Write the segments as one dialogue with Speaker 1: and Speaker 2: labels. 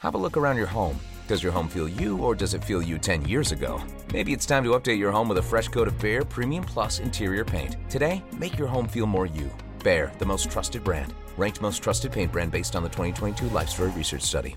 Speaker 1: Have a look around your home. Does your home feel you or does it feel you 10 years ago? Maybe it's time to update your home with a fresh coat of Behr Premium Plus interior paint. Today, make your home feel more you. Behr, the most trusted brand. Ranked most trusted paint brand based on the 2022 Lifestory Research Study.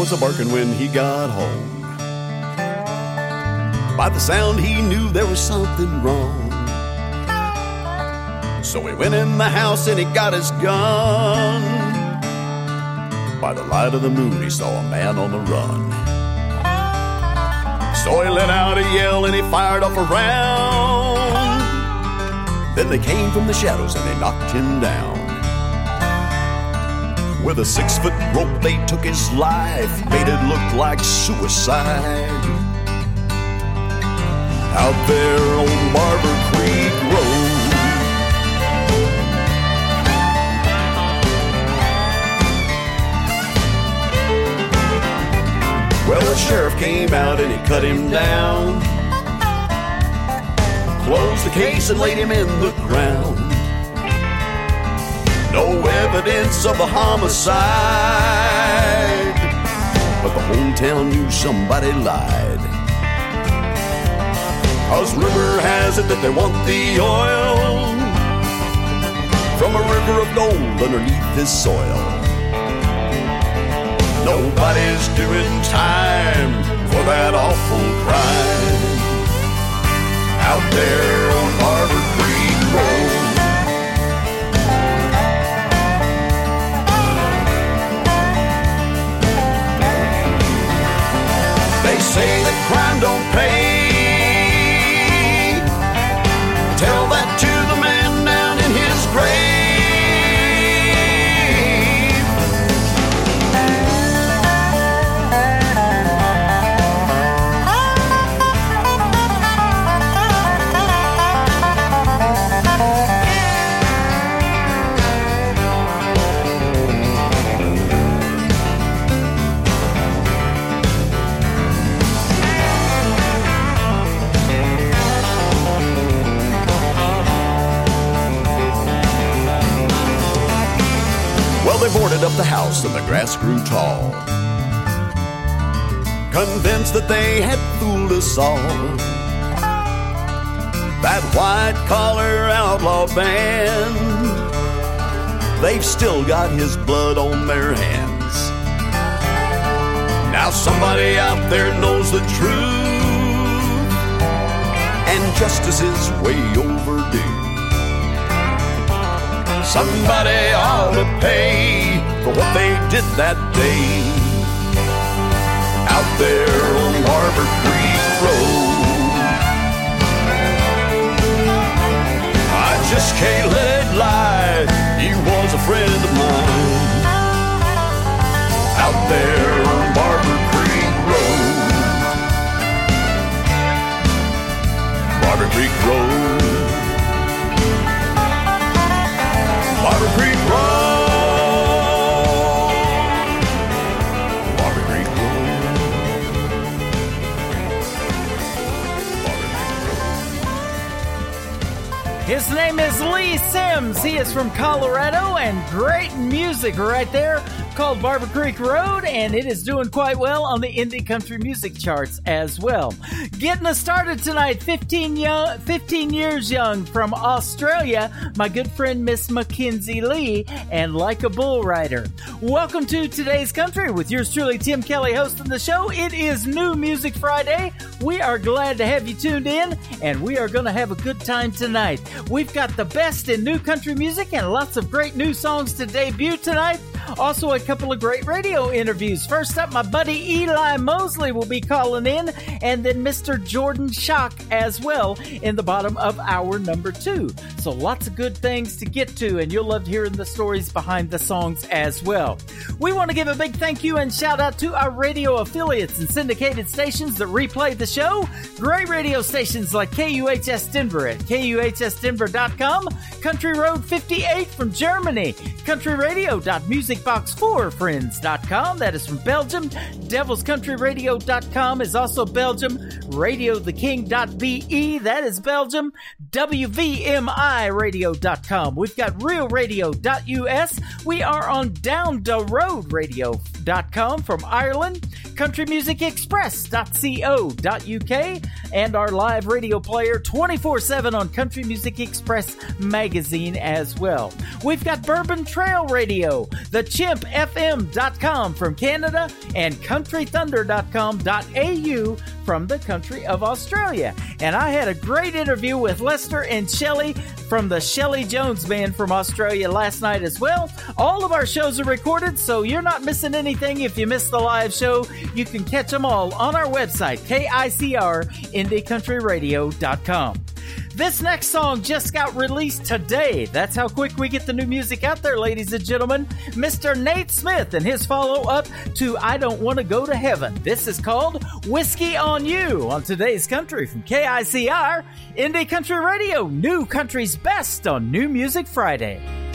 Speaker 2: Was a barking when he got home. By the sound, he knew there was something wrong. So he went in the house and he got his gun. By the light of the moon, he saw a man on the run. So he let out a yell and he fired off a round. Then they came from the shadows and they knocked him down. With a six foot rope, they took his life, made it look like suicide. out there on Barber Creek Road. Well, the sheriff came out and he cut him down. Closed the case and laid him in the ground. No evidence of a homicide. But the whole town knew somebody lied. Cause rumor has it that they want the oil from a river of gold underneath his soil. Nobody's doing time for that awful crime out there on Harbor Creek say that crime don't pay. They boarded up the house and the grass grew tall. Convinced that they had fooled us all. That white collar outlaw band, they've still got his blood on their hands. Now somebody out there knows the truth, and justice is way overdue. Somebody ought to pay for what they did that day out there on Harbor Creek Road. I just can't let it lie. He was a friend of mine out there on Barber Creek Road. Barber Creek Road.
Speaker 3: He is from Colorado and great music right there called Barber Creek Road, and it is doing quite well on the indie country music charts as well. Getting us started tonight, 15, young, 15 years young from Australia, my good friend Miss Mackenzie Lee, and Like a Bull Rider. Welcome to today's country with yours truly, Tim Kelly, hosting the show. It is New Music Friday. We are glad to have you tuned in, and we are going to have a good time tonight. We've got the best in new country music and lots of great new songs to debut tonight. Also, a couple of great radio interviews. First up, my buddy Eli Mosley will be calling in, and then Mr. Jordan Shock as well in the bottom of hour number two. So, lots of good things to get to, and you'll love hearing the stories behind the songs as well. We want to give a big thank you and shout out to our radio affiliates and syndicated stations that replay the show. Great radio stations like KUHS Denver at KUHSdenver.com, Country Road 58 from Germany, Country Radio.musicbox4friends.com, that is from Belgium, DevilsCountryRadio.com is also Belgium, RadioTheKing.be, that is Belgium, WVMIRadio.com. We've got RealRadio.us. We are on DownTheRoadRadio.com from Ireland, CountryMusicExpress.co.uk, and our live radio player 24 7 on Country Music Express magazine as well. We've got Bourbon Trail Radio, the chimpfm.com from Canada, and countrythunder.com.au from the country of Australia. And I had a great interview with Lester and Shelley from the Shelley Jones Band from Australia last night as well. All of our shows are recorded, so you're not missing anything if you missed the live show. You can catch them all on our website, KICR,
Speaker 4: this next song just got released today. That's how quick we get the new music out there, ladies and gentlemen. Mr. Nate Smith and his follow up to I Don't Want to Go to Heaven. This is called Whiskey on You on today's country from KICR, Indie Country Radio, New Country's Best on New Music Friday.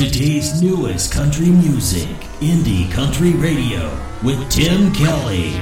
Speaker 5: Today's newest country music, Indie Country Radio, with Tim Kelly.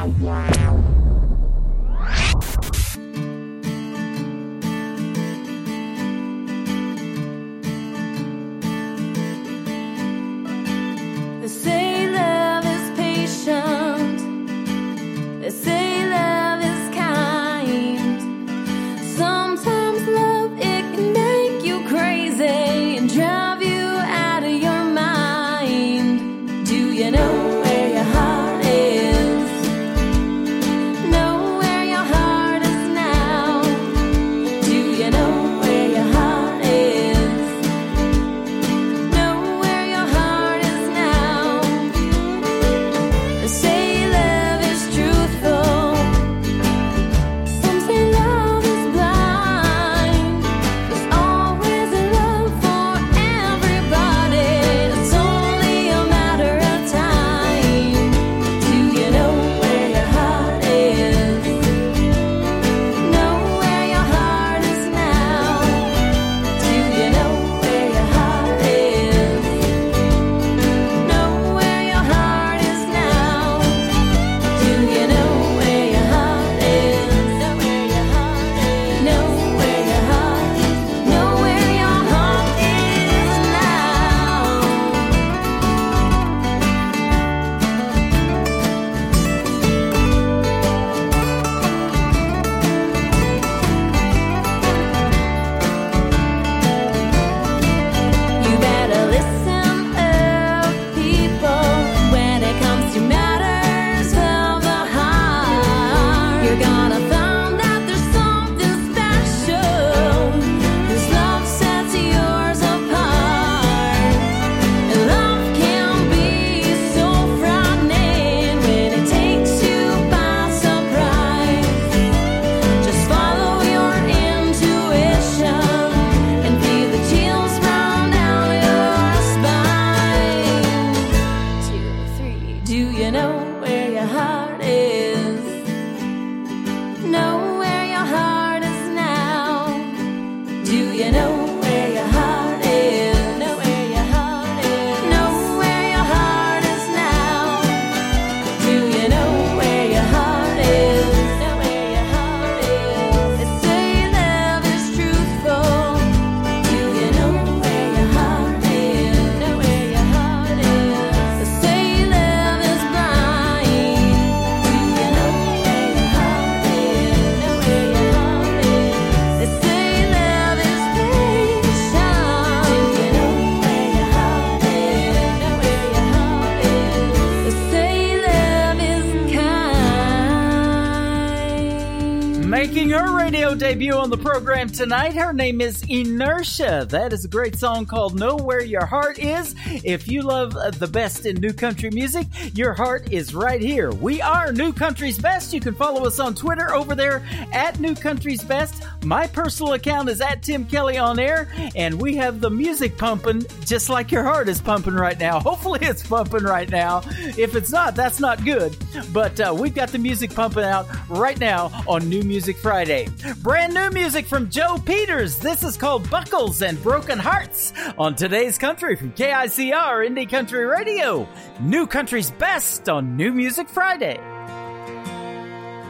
Speaker 3: Program tonight, her name is Inertia. That is a great song called Know Where Your Heart Is. If you love the best in new country music, your heart is right here. We are New Country's Best. You can follow us on Twitter over there at New Country's Best. My personal account is at Tim Kelly on air, and we have the music pumping just like your heart is pumping right now. Hopefully, it's pumping right now. If it's not, that's not good. But uh, we've got the music pumping out right now on New Music Friday. Brand new music from Joe Peters. This is called Buckles and Broken Hearts on today's country from KICR Indie Country Radio. New Country's Best on New Music Friday.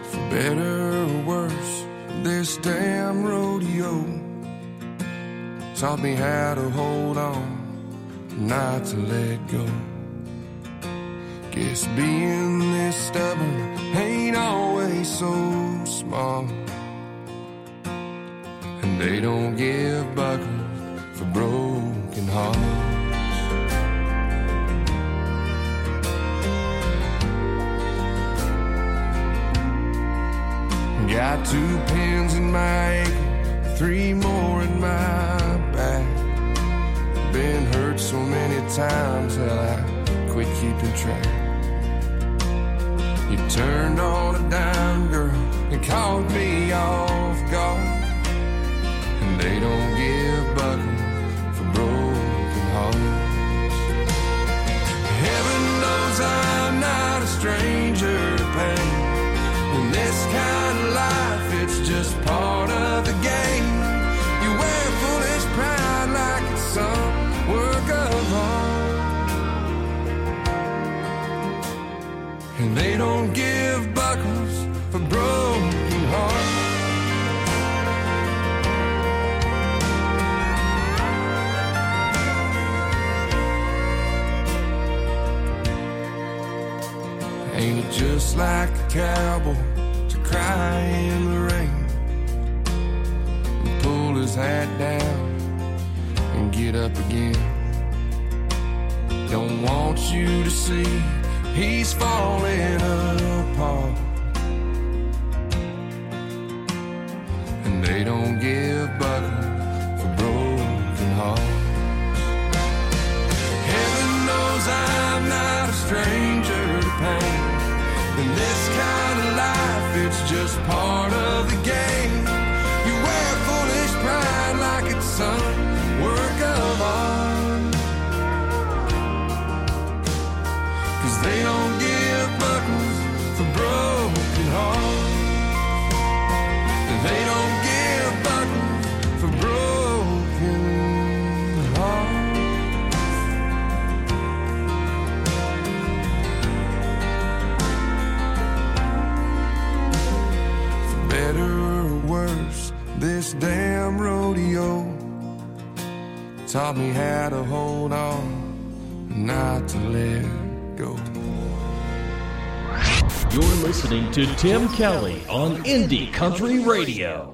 Speaker 6: For better or worse, this damn rodeo taught me how to hold on, not to let go. Guess being this stubborn ain't always so small. They don't give buckles for broken hearts. Got two pins in my ankle, three more in my back. Been hurt so many times that I quit keeping track. You turned on a dime, girl, and caught me off guard. They don't give buckles for broken hearts. Heaven knows I'm not a stranger to pain. In this kind of life, it's just part of the game. You wear foolish pride like it's some work of art. And they don't give like a cowboy to cry in the rain and pull his hat down and get up again? Don't want you to see he's falling apart. And they don't give buckles for broken hearts. Heaven knows I'm not a stranger part of taught me how to hold on, not to let go.
Speaker 5: You're listening to Tim Kelly on Indie Country Radio.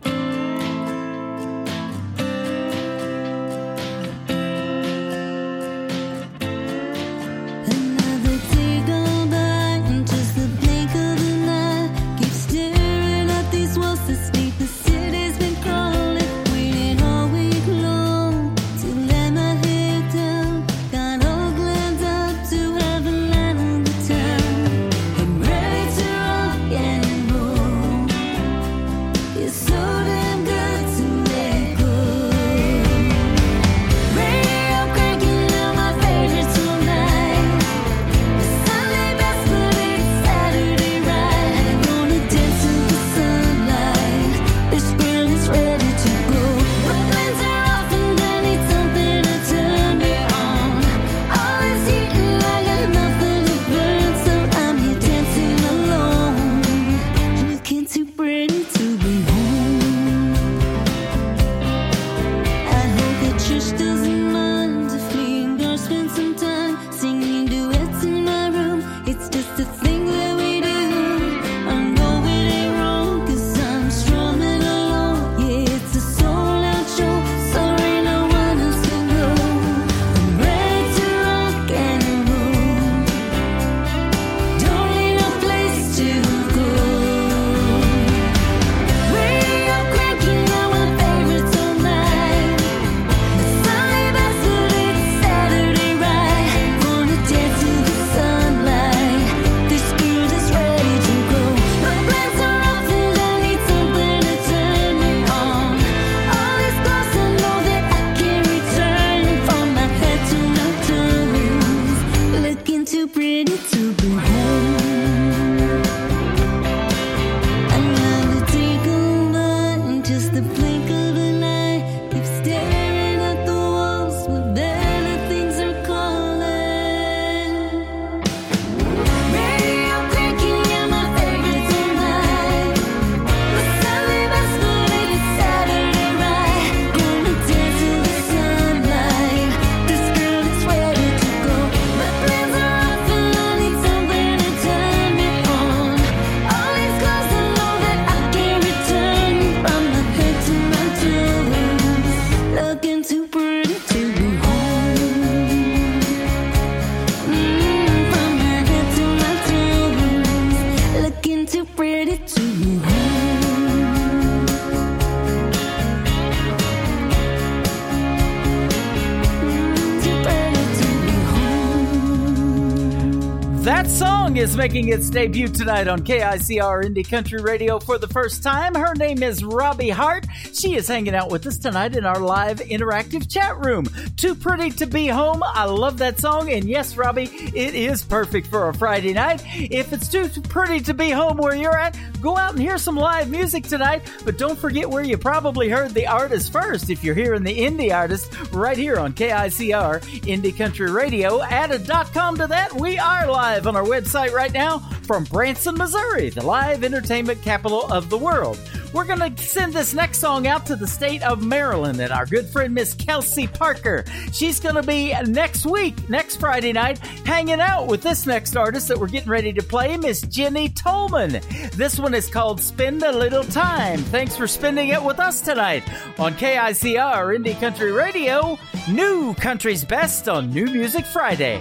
Speaker 3: Making its debut tonight on KICR Indie Country Radio for the first time. Her name is Robbie Hart. She is hanging out with us tonight in our live interactive chat room. Too Pretty to Be Home. I love that song. And yes, Robbie, it is perfect for a Friday night. If it's too pretty to be home where you're at, go out and hear some live music tonight. But don't forget where you probably heard the artist first if you're hearing the indie artist right here on KICR Indie Country Radio. at a dot com to that. We are live on our website right now from Branson, Missouri, the live entertainment capital of the world. We're going to send this next song out to the state of Maryland and our good friend Miss Kelsey Parker. She's going to be next week, next Friday night, hanging out with this next artist that we're getting ready to play, Miss Jenny Tolman. This one is called Spend a Little Time. Thanks for spending it with us tonight on KICR Indie Country Radio, New Country's Best on New Music Friday.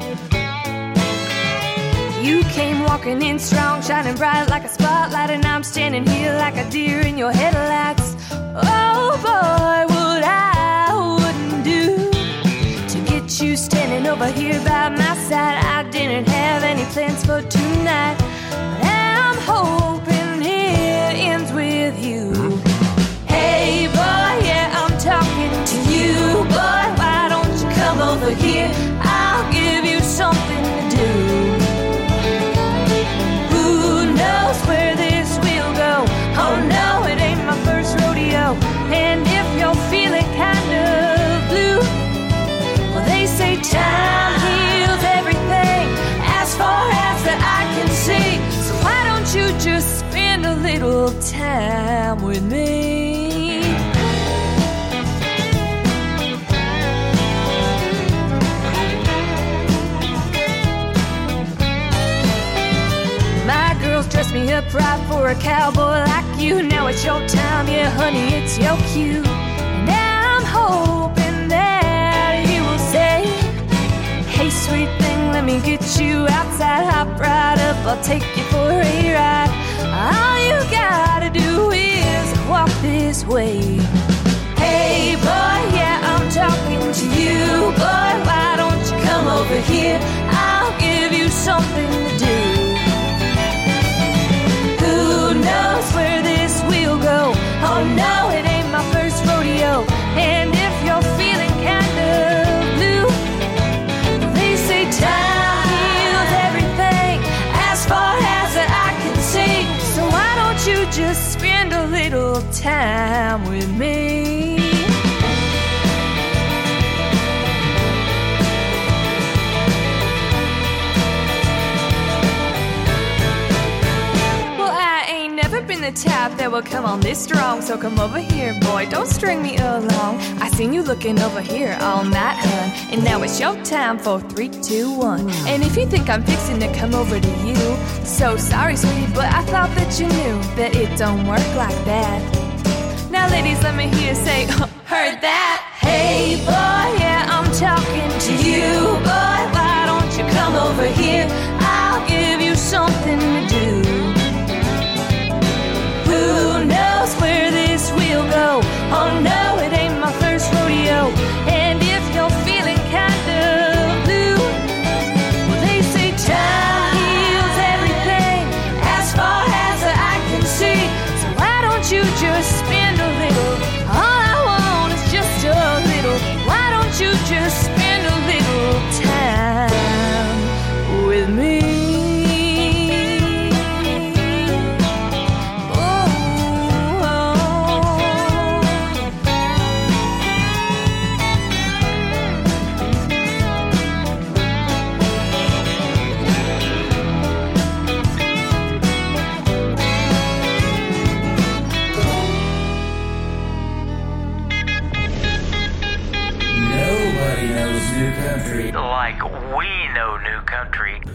Speaker 5: You came walking in strong, shining bright like a spotlight, and I'm standing here like a deer in your headlights. Oh boy, what I wouldn't do to get you standing over here by my side. I didn't have any plans for tonight, but I'm hoping it ends with you. Hey boy, yeah, I'm talking to you, boy. Why don't you come over here? Time with me? My girls dress me up right for a cowboy like you. Now it's your time, yeah, honey, it's your cue. Now I'm hoping that you will say, Hey, sweet thing, let me get you outside. Hop right up, I'll take you for a ride. All you gotta do is this way. Hey boy, yeah, I'm talking to you, boy. Why don't you come over here? I'll give you something to do. Who knows where this will go? Oh no, it ain't my first rodeo. And time with me? Well, I ain't never been the type that will come on this strong. So come over here, boy, don't string me along. I seen you looking over here all night, hun. And now it's your time for three, two, one. And if you think I'm fixing to come over to you, so sorry, sweetie, but I thought that you knew that it don't work like that. Ladies, let me hear you say, heard that? Hey, boy, yeah, I'm talking to you, boy. Why don't you come over here? I'll give you something to do. Who knows where this will go? Oh no,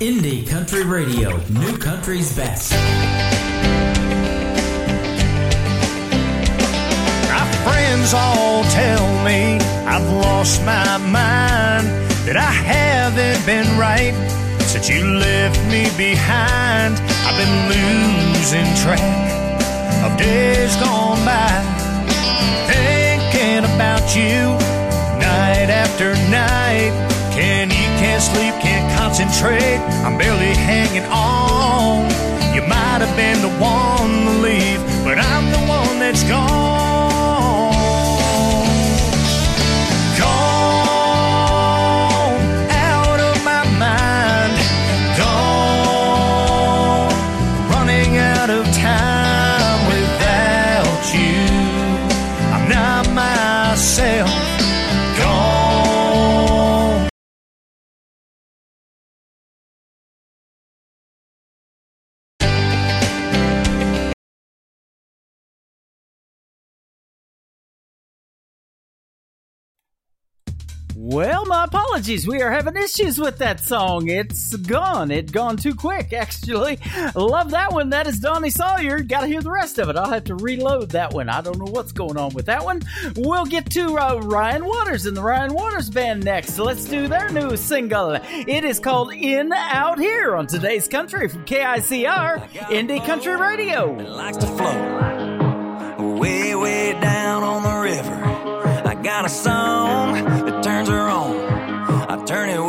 Speaker 7: Indie Country Radio, New Country's best.
Speaker 8: My friends all tell me I've lost my mind, that I haven't been right since you left me behind. I've been losing track of days gone by, thinking about you night after night. Can't eat, can't sleep, can't concentrate. I'm barely hanging on. You might have been the one to leave, but I'm the one that's gone.
Speaker 3: Well, my apologies. We are having issues with that song. It's gone. It gone too quick, actually. Love that one. That is Donnie Sawyer. Got to hear the rest of it. I'll have to reload that one. I don't know what's going on with that one. We'll get to uh, Ryan Waters and the Ryan Waters Band next. So let's do their new single. It is called In Out Here on today's country from KICR Indie Country Radio.
Speaker 4: likes to float way, way down on the river. I got a song turn it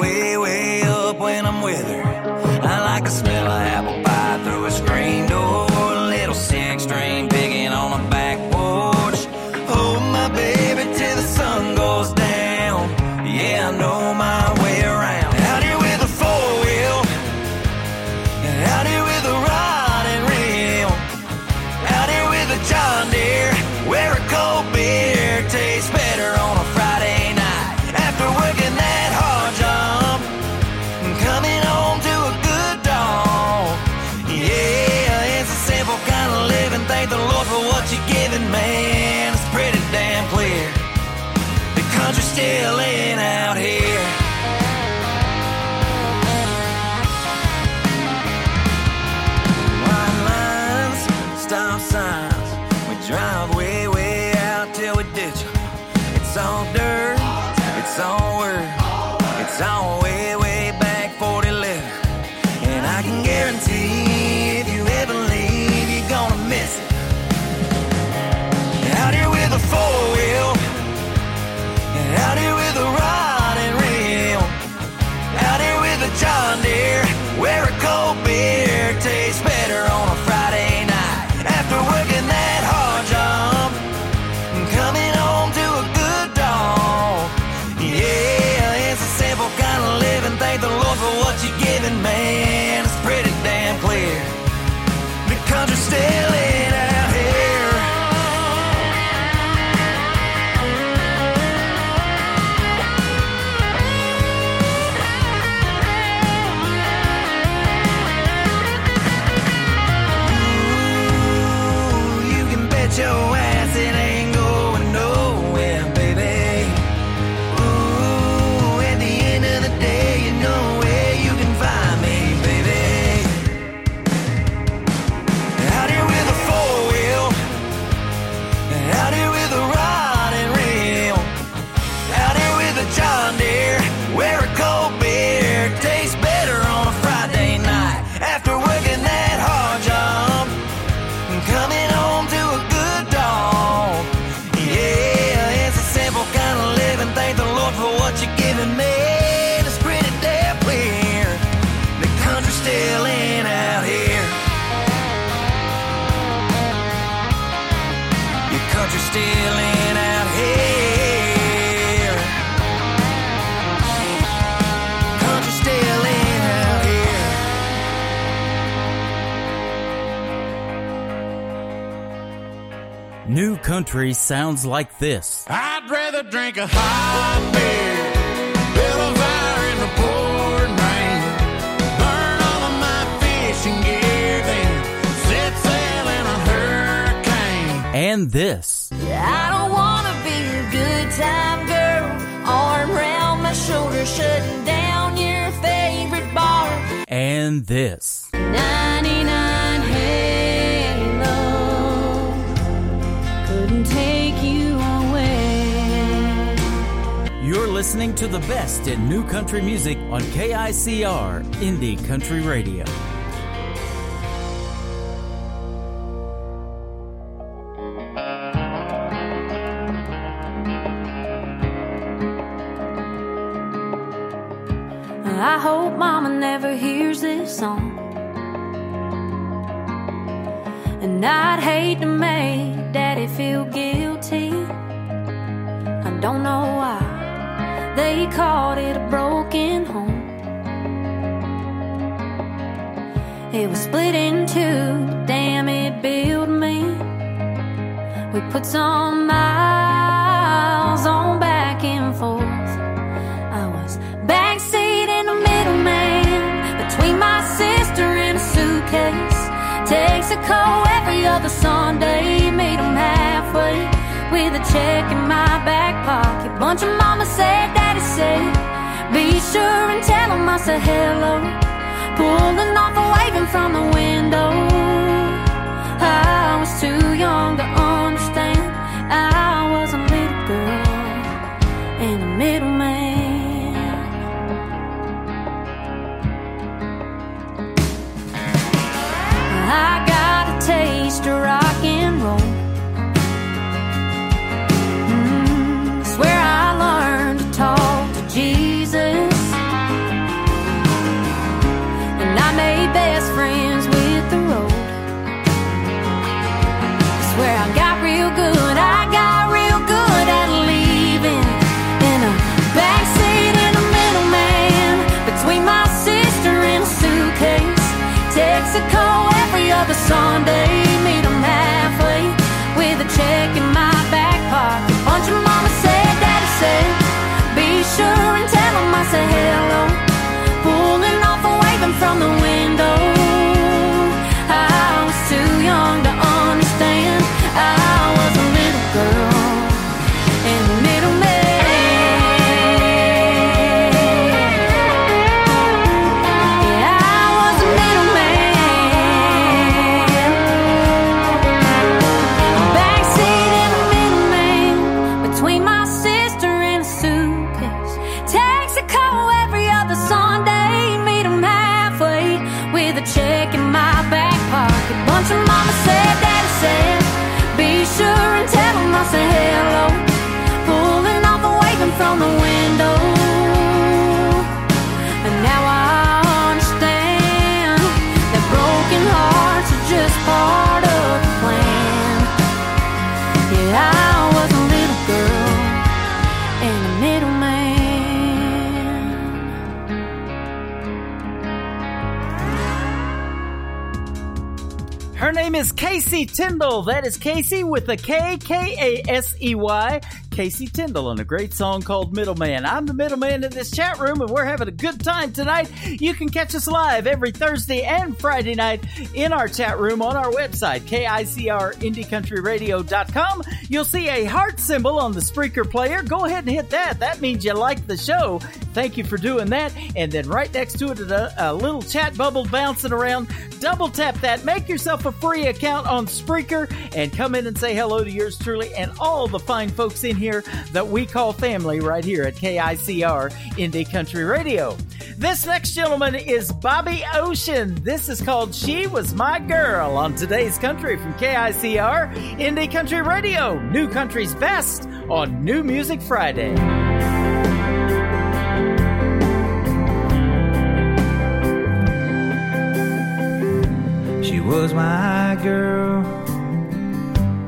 Speaker 9: country sounds like this.
Speaker 10: I'd rather drink a hot beer, build a fire in the pouring rain, burn all of my fishing gear, then set sail in a hurricane.
Speaker 9: And this.
Speaker 11: I don't wanna be a good time girl. Arm around my shoulder, shutting down your favorite bar.
Speaker 9: And this. Listening to the best in new country music on KICR Indie Country Radio.
Speaker 5: I hope mama never hears this song. And I'd hate to make daddy feel guilty. I don't know why they called it a broken home. It was split in two, damn it built me. We put some miles on back and forth. I was backseat in the middleman between my sister and a suitcase. Texaco every other Sunday, meet halfway with a check in my back pocket. Bunch of mama said, daddy said, be sure and tell 'em I said hello. Pulling off and waving from the window. I was too young to understand. I was a little girl and a middleman. I got a taste of
Speaker 3: Kasey Tyndall. That is Kasey with a K, K A S E Y. Kasey Tyndall on a great song called Middleman. I'm the middleman in this chat room, and we're having a good time tonight. You can catch us live every Thursday and Friday night in our chat room on our website, KICRIndieCountryRadio.com. You'll see a heart symbol on the Spreaker player. Go ahead and hit that. That means you like the show. Thank you for doing that. And then right next to it, a, a uh, little chat bubble bouncing around. Double tap that. Make yourself a free account on Spreaker and come in and say hello to yours truly and all the fine folks in here that we call family right here at KICR Indie Country Radio. This next gentleman is Bobby Ocean. This is called She Was My Girl on today's country from KICR Indie Country Radio. New Country's Best on New Music Friday.
Speaker 12: Was my girl,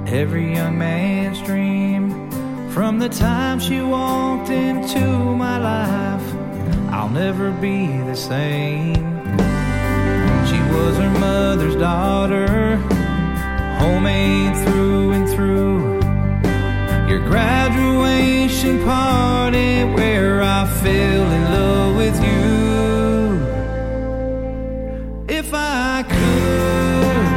Speaker 12: every young man's dream. From the time she walked into my life, I'll never be the same. She was her mother's daughter, homemade through and through. Your graduation party where I fell in love with you. If I could,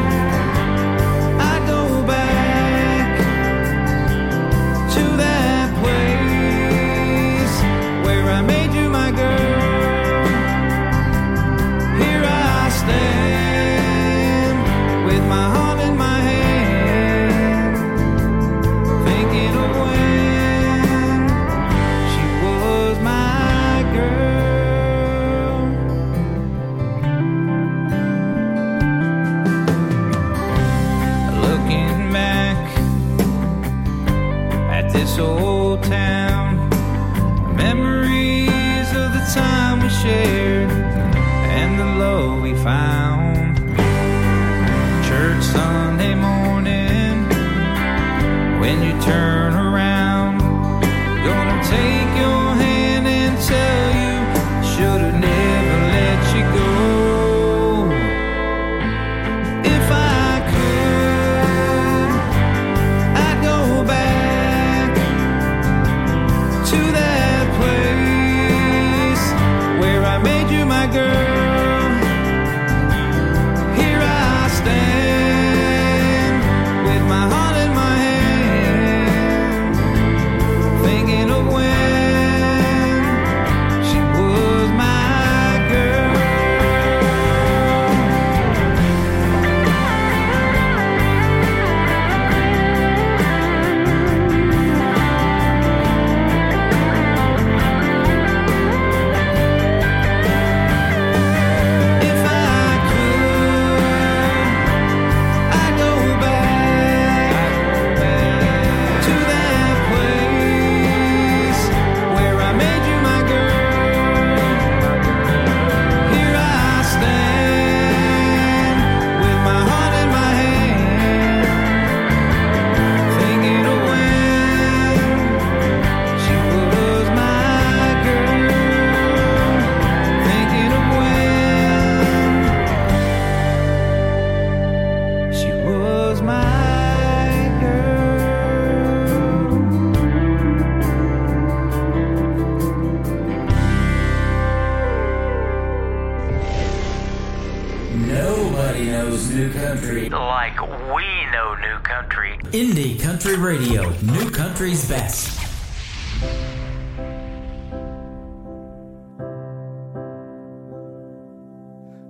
Speaker 13: Radio, New Country's Best.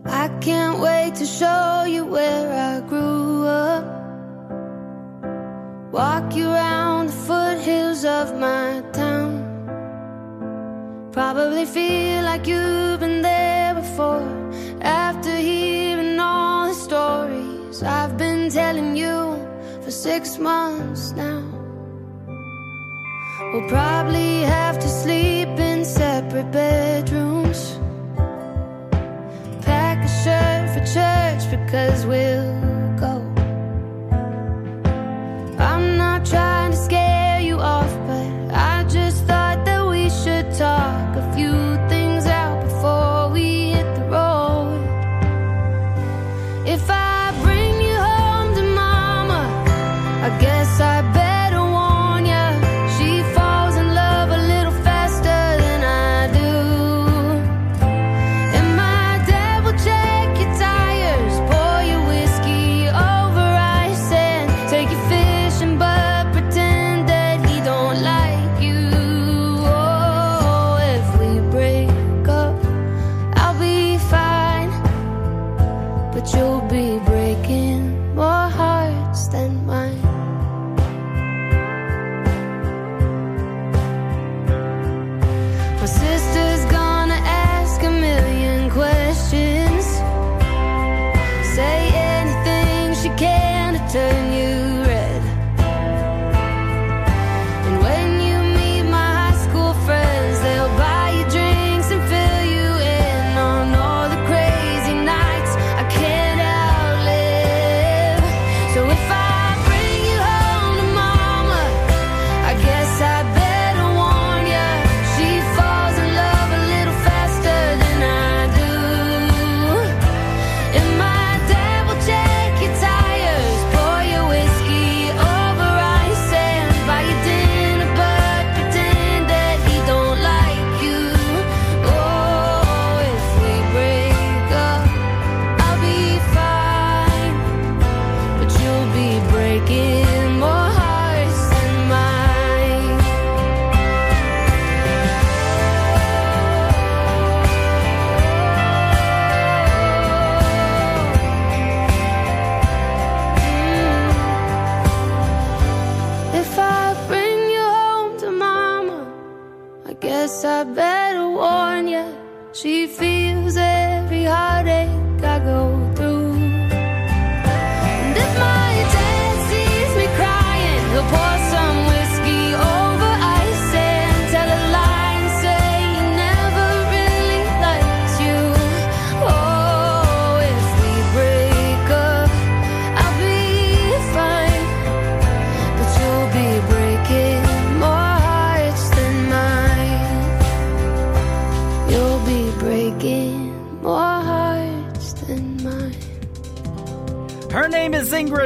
Speaker 14: I can't wait to show you where I grew up. Walk you around the foothills of my town. Probably feel like you've been there before. Six months now. We'll probably have to sleep in separate bedrooms. Pack a shirt for church because we'll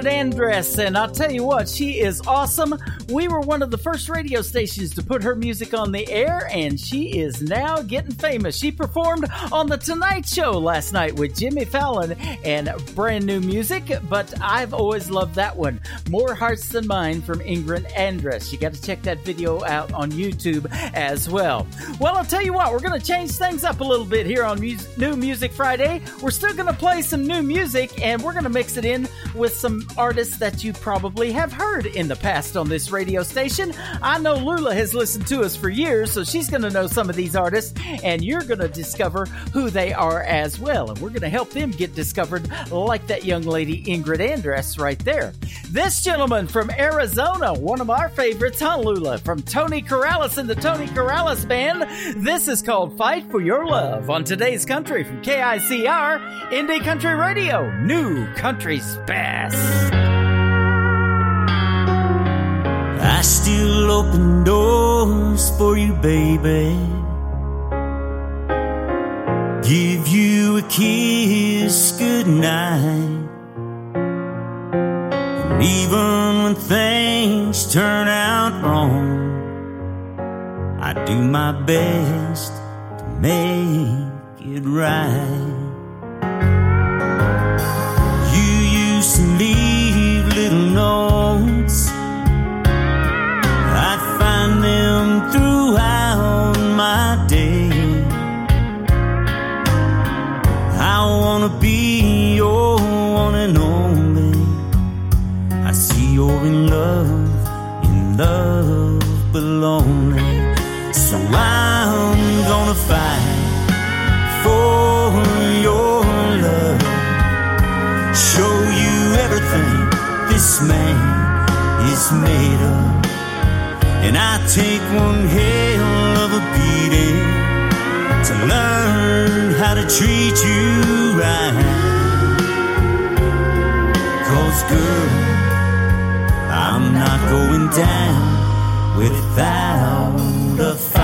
Speaker 3: Andress, and I'll tell you what, she is awesome. We were one of the first radio stations to put her music on the air, and she is now getting famous. She performed on The Tonight Show last night with Jimmy Fallon and brand new music, but I've always loved that one. More Hearts Than Mine from Ingrid Andress. You got to check that video out on YouTube as well. Well, I'll tell you what, we're going to change things up a little bit here on New Music Friday. We're still going to play some new music, and we're going to mix it in with some artists that you probably have heard in the past on this radio station. I know Lula has listened to us for years, so she's going to know some of these artists, and you're going to discover who they are as well. And we're going to help them get discovered, like that young lady Ingrid Andress right there. This gentleman from Arizona, one of our favorites, huh, Lula? From Tony Corrales and the Tony Corrales Band. This is called Fight for Your Love on today's country from KICR, Indie Country Radio, New Country's Best.
Speaker 15: Still open doors for you, baby. Give you a kiss goodnight. And even when things turn out wrong, I do my best to make it right. My day. I wanna be your one and only. I see you're in love, in love but lonely. So I'm gonna fight for your love. Show you everything this man is made of. And I take one hell to learn how to treat you right. Cause girl, I'm not going down without a fight.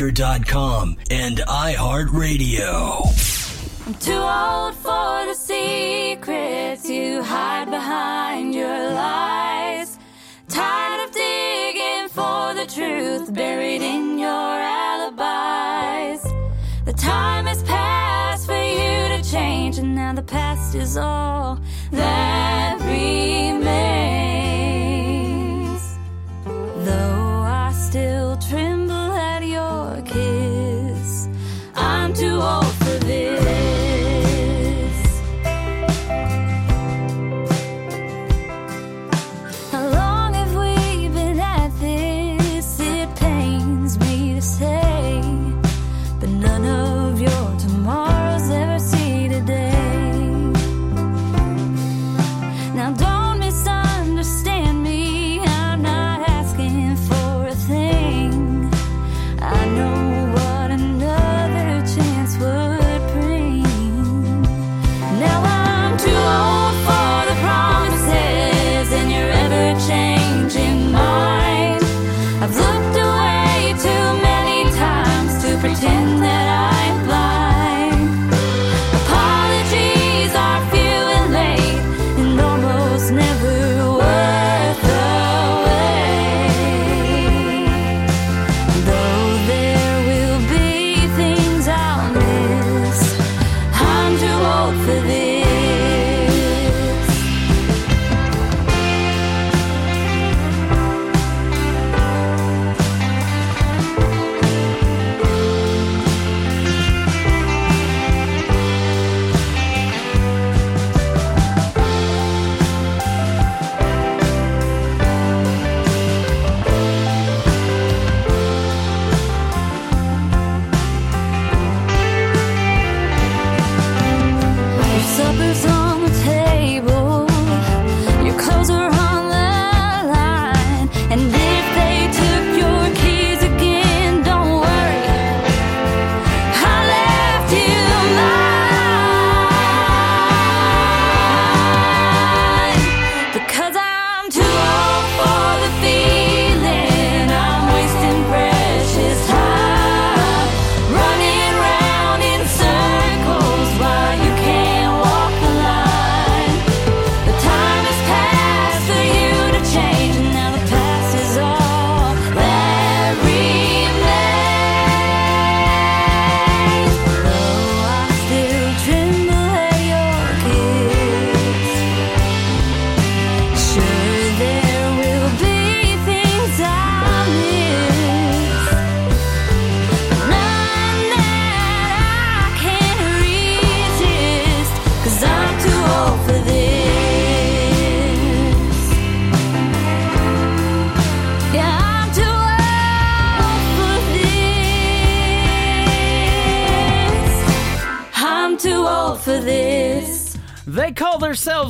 Speaker 5: Spreaker.com.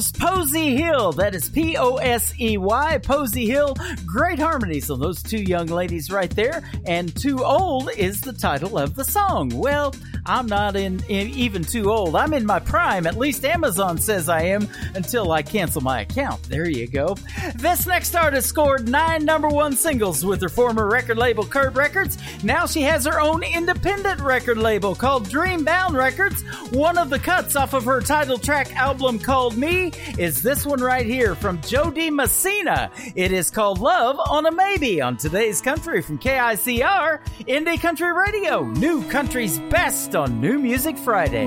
Speaker 3: loves Posey Hill. That is P O S E Y, Posey Hill. Great harmonies on those two young ladies right there. And Too Old is the title of the song. Well, I'm not in, in, even too old. I'm in my prime. At least Amazon says I am until I cancel my account. There you go. This next artist scored nine number one singles with her former record label Curb Records. Now she has her own independent record label called Dreambound Records. One of the cuts off of her title track album called Me is this one right here from Jo Dee Messina. It is called Love on a Maybe on today's country from KICR, Indie Country Radio, New Country's Best next on New Music Friday.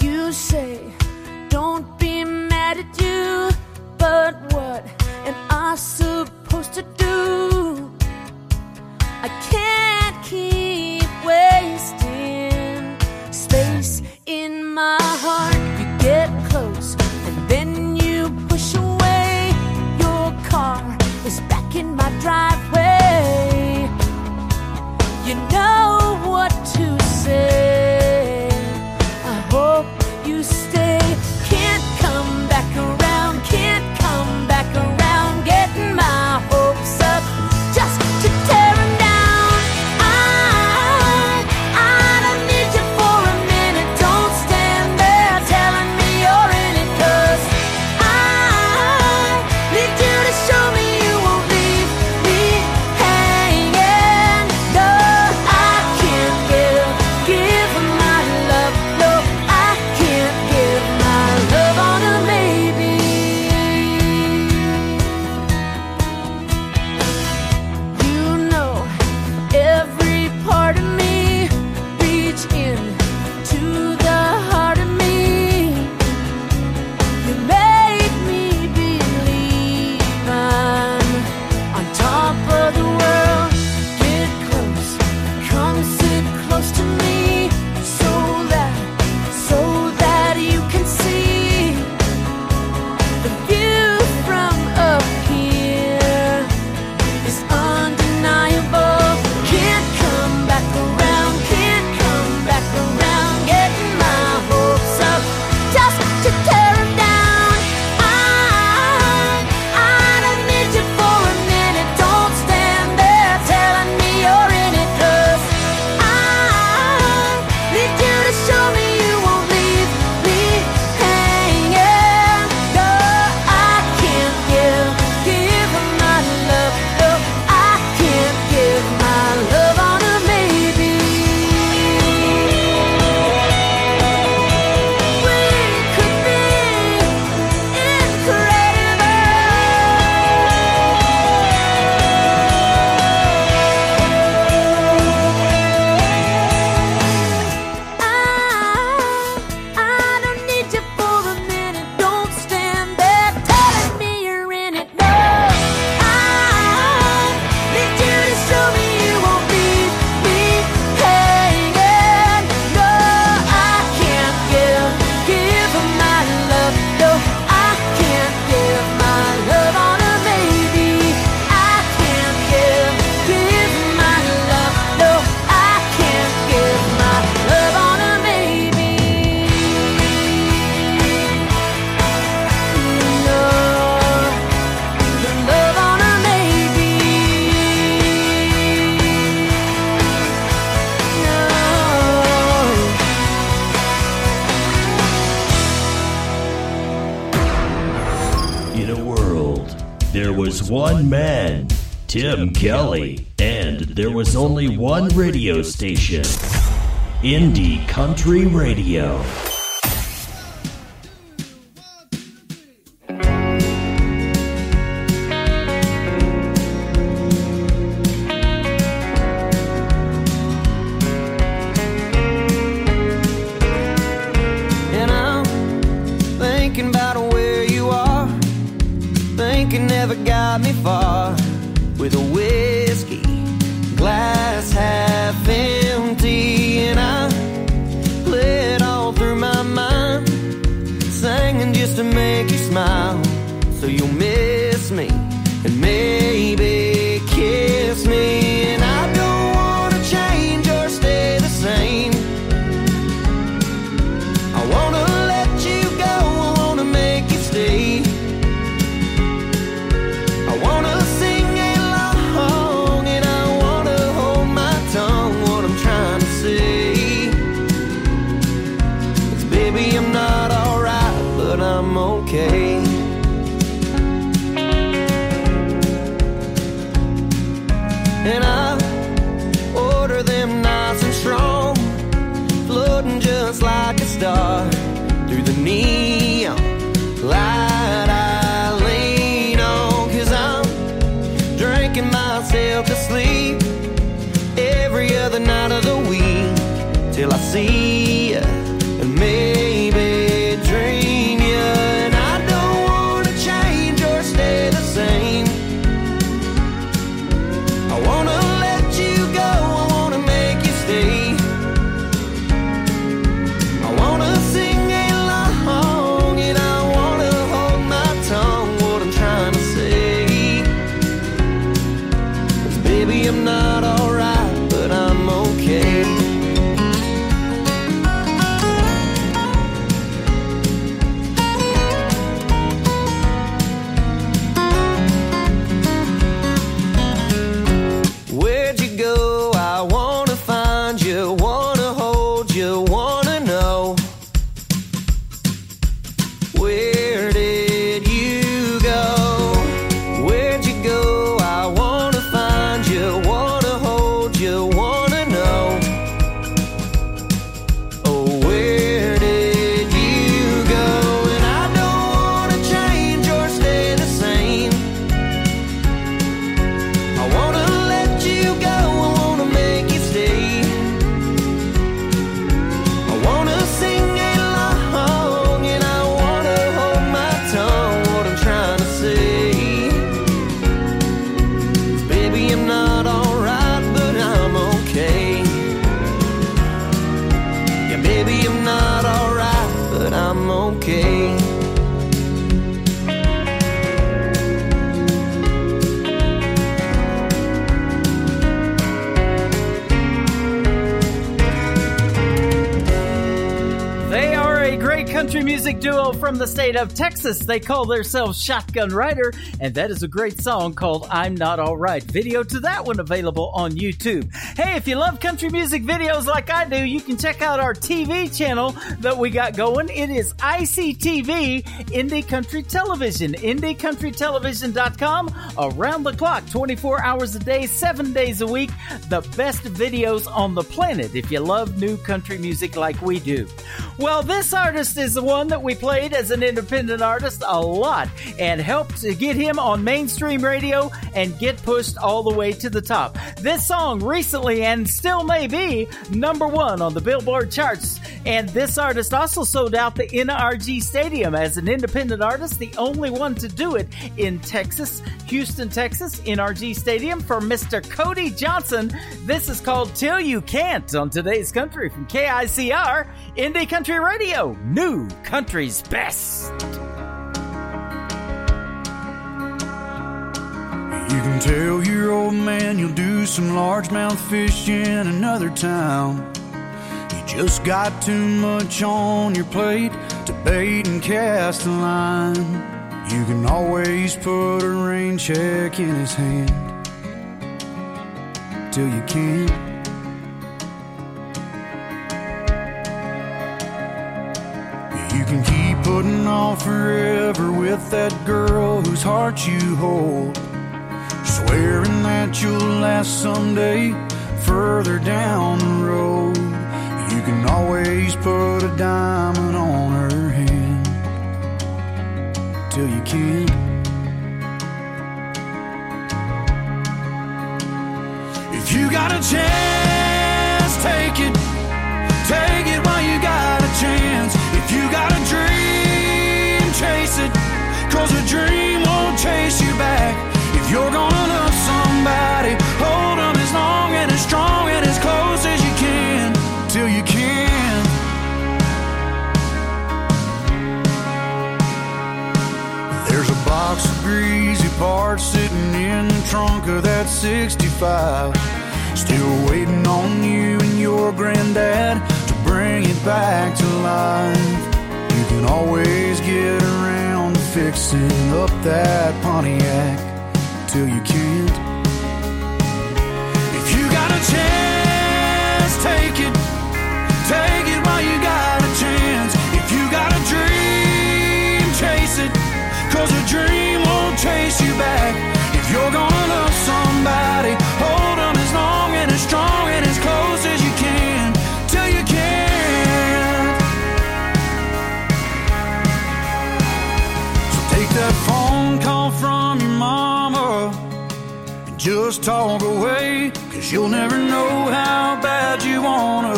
Speaker 16: You say, don't be mad
Speaker 5: at you, but what am I supposed to do? I can't keep wasting space in my heart. You get close and then you push away. Your car is driveway. You know what to say.
Speaker 4: Tim Kelly, and there was only one radio station. Indie Country Radio.
Speaker 3: State of Texas. They call themselves Shotgun Rider, and that is a great song called I'm Not Alright. Video to that one available on YouTube. Hey, if you love country music videos like I do, you can check out our TV channel that we got going. It is ICTV Indie Country Television. IndieCountryTelevision.com around the clock, 24 hours a day, 7 days a week. The best videos on the planet if you love new country music like we do. Well, this artist is the one that we played as an independent artist a lot and helped to get him on mainstream radio and get pushed all the way to the top. This song recently and still may be number one on the Billboard charts. And this artist also sold out the NRG Stadium as an independent artist, the only one to do it in Texas, Houston, Texas, NRG Stadium for Mr. Cody Johnson. This is called Till You Can't on today's country from KICR, Indie Country Radio, New Country's Best.
Speaker 17: You can tell your old man you'll do some largemouth fishing another town. Just got too much on your plate to bait and cast a line. You can always put a rain check in his hand till you can't. You can keep putting off forever with that girl whose heart you hold. Swearing that you'll last someday further down the road. Can always put a diamond on her hand till you can't. If you got a chance, take it. Take it while you got a chance. If you got a dream, chase it. Cause a dream won't chase you back. If you're gonna love somebody, hold them as long and as strong and greasy part sitting in the trunk of that 65. Still waiting on you and your granddad to bring it back to life. You can always get around fixing up that Pontiac till you can't. If you got a chance, take it. Take it while you got a chance. If you got a dream, chase it. Cause a dream chase you back. If you're gonna love somebody, hold them as long and as strong and as close as you can. Till you can't. So take that phone call from your mama and just talk away. Cause you'll never know how bad you wanna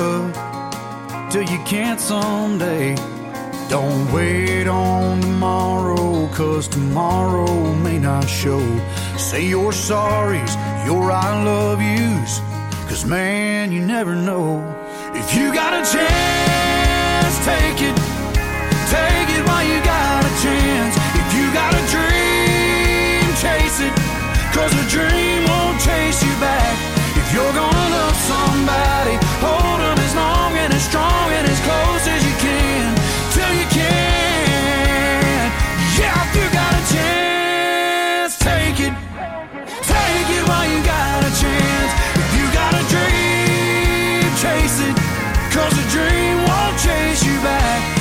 Speaker 17: till you can't someday. Don't wait on tomorrow, cause tomorrow may not show. Say your sorries, your I love yous, cause man, you never know. If you got a chance, take it. Take it while you got a chance. If you got a dream, chase it. Cause a dream won't chase you back. If you're gonna love somebody, hold them as long and as strong and as close as you chase you back.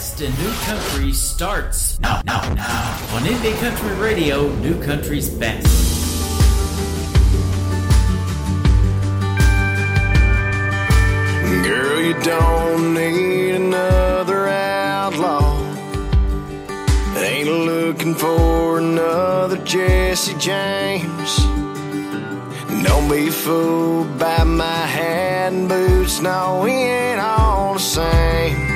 Speaker 3: Best in new country starts now, now, now on Indie Country Radio, New Country's Best.
Speaker 18: Girl, you don't need another outlaw. Ain't looking for another Jesse James. Don't be fooled by my hat and boots. No, we ain't all the same.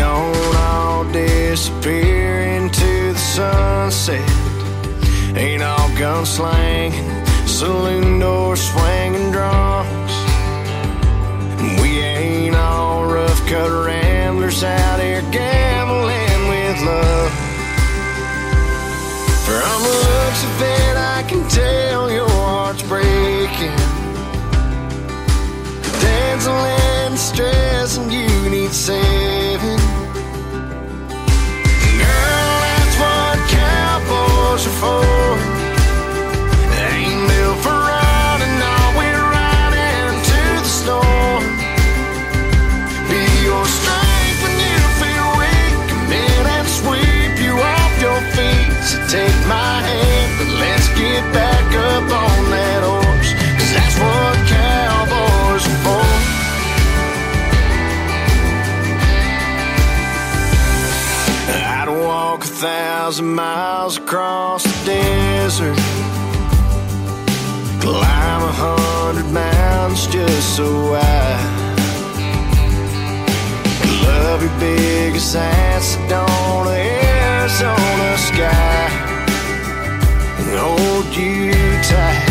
Speaker 18: Don't all disappear into the sunset. Ain't all gunslanging, saloon doors swinging drunks. We ain't all rough cut ramblers out here gambling with love. From the looks of it, I can tell your heart's breaking. Dancing and stress, and you need saving. Cowboys are thousand miles across the desert. Climb a hundred mountains just so I love you big as that Sedona, Arizona sky and hold you tight.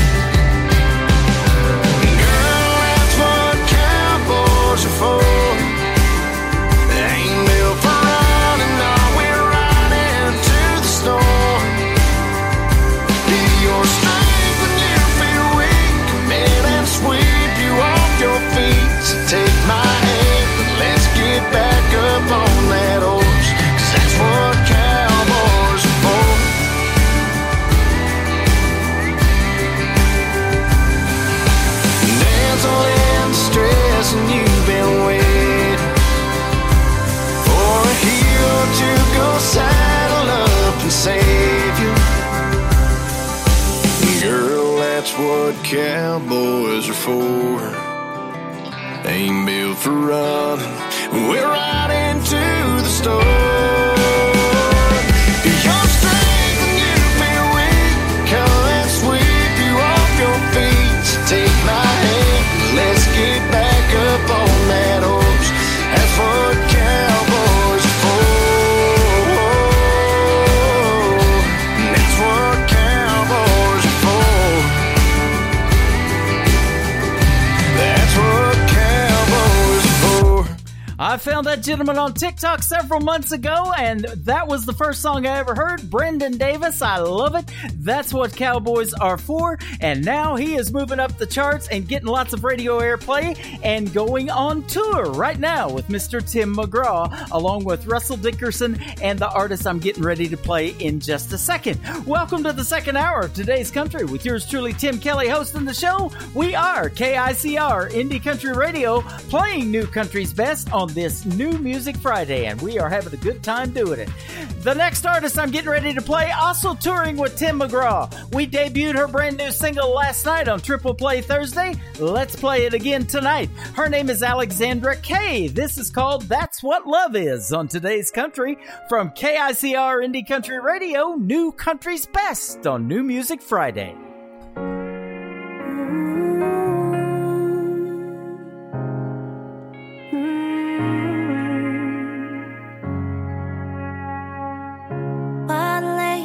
Speaker 18: Cowboys are for. Ain't built for running. We're riding to the store.
Speaker 3: Found that gentleman on TikTok several months ago, and that was the first song I ever heard. Brandon Davis, I love it. That's what Cowboys are for. And now he is moving up the charts and getting lots of radio airplay and going on tour right now with Mr. Tim McGraw, along with Russell Dickerson and the artist I'm getting ready to play in just a second. Welcome to the second hour of today's country with yours truly, Tim Kelly, hosting the show. We are KICR Indie Country Radio, playing new country's best on this New Music Friday, and we are having a good time doing it. The next artist I'm getting ready to play, also touring with Tim McGraw. We debuted her brand new single last night on Triple Play Thursday. Let's play it again tonight. Her name is Alexandra Kay. This is called That's What Love Is on today's country from KICR Indie Country Radio, New Country's Best on New Music Friday.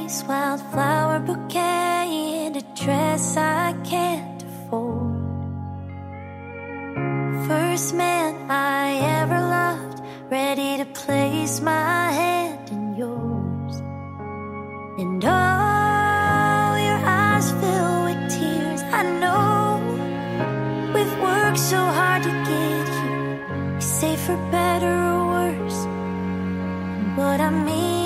Speaker 5: Wildflower bouquet, and a dress I can't afford. First man I ever loved, ready to place my hand in yours. And oh, your eyes fill with tears. I know we've worked so hard to get here. You say for better or worse. What I mean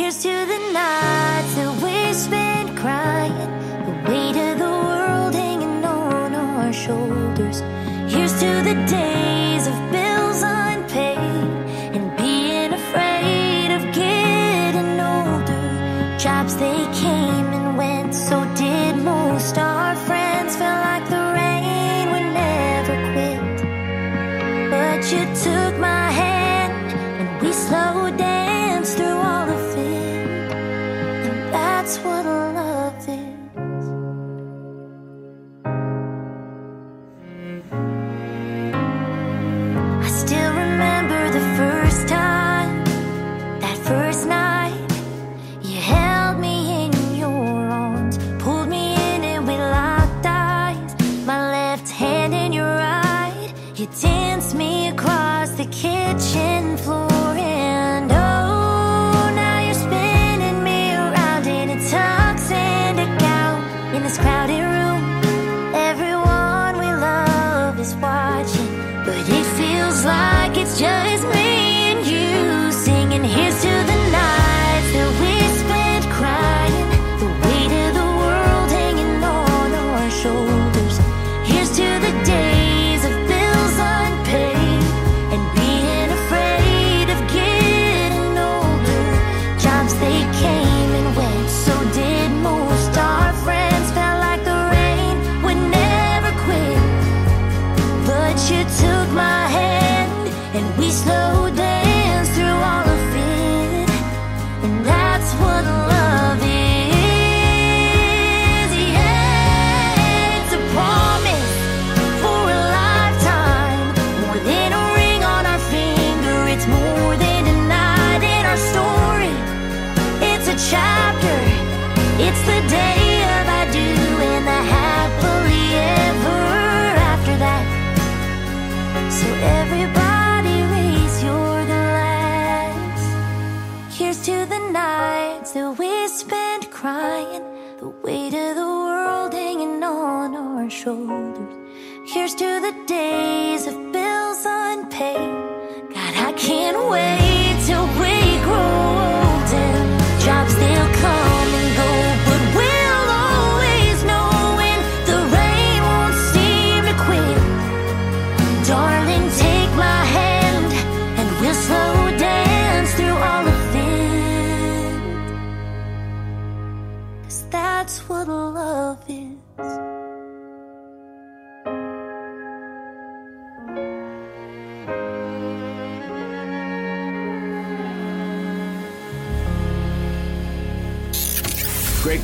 Speaker 5: Here's to the nights that we spent crying, the weight of the world hanging on our shoulders. Here's to the days of bills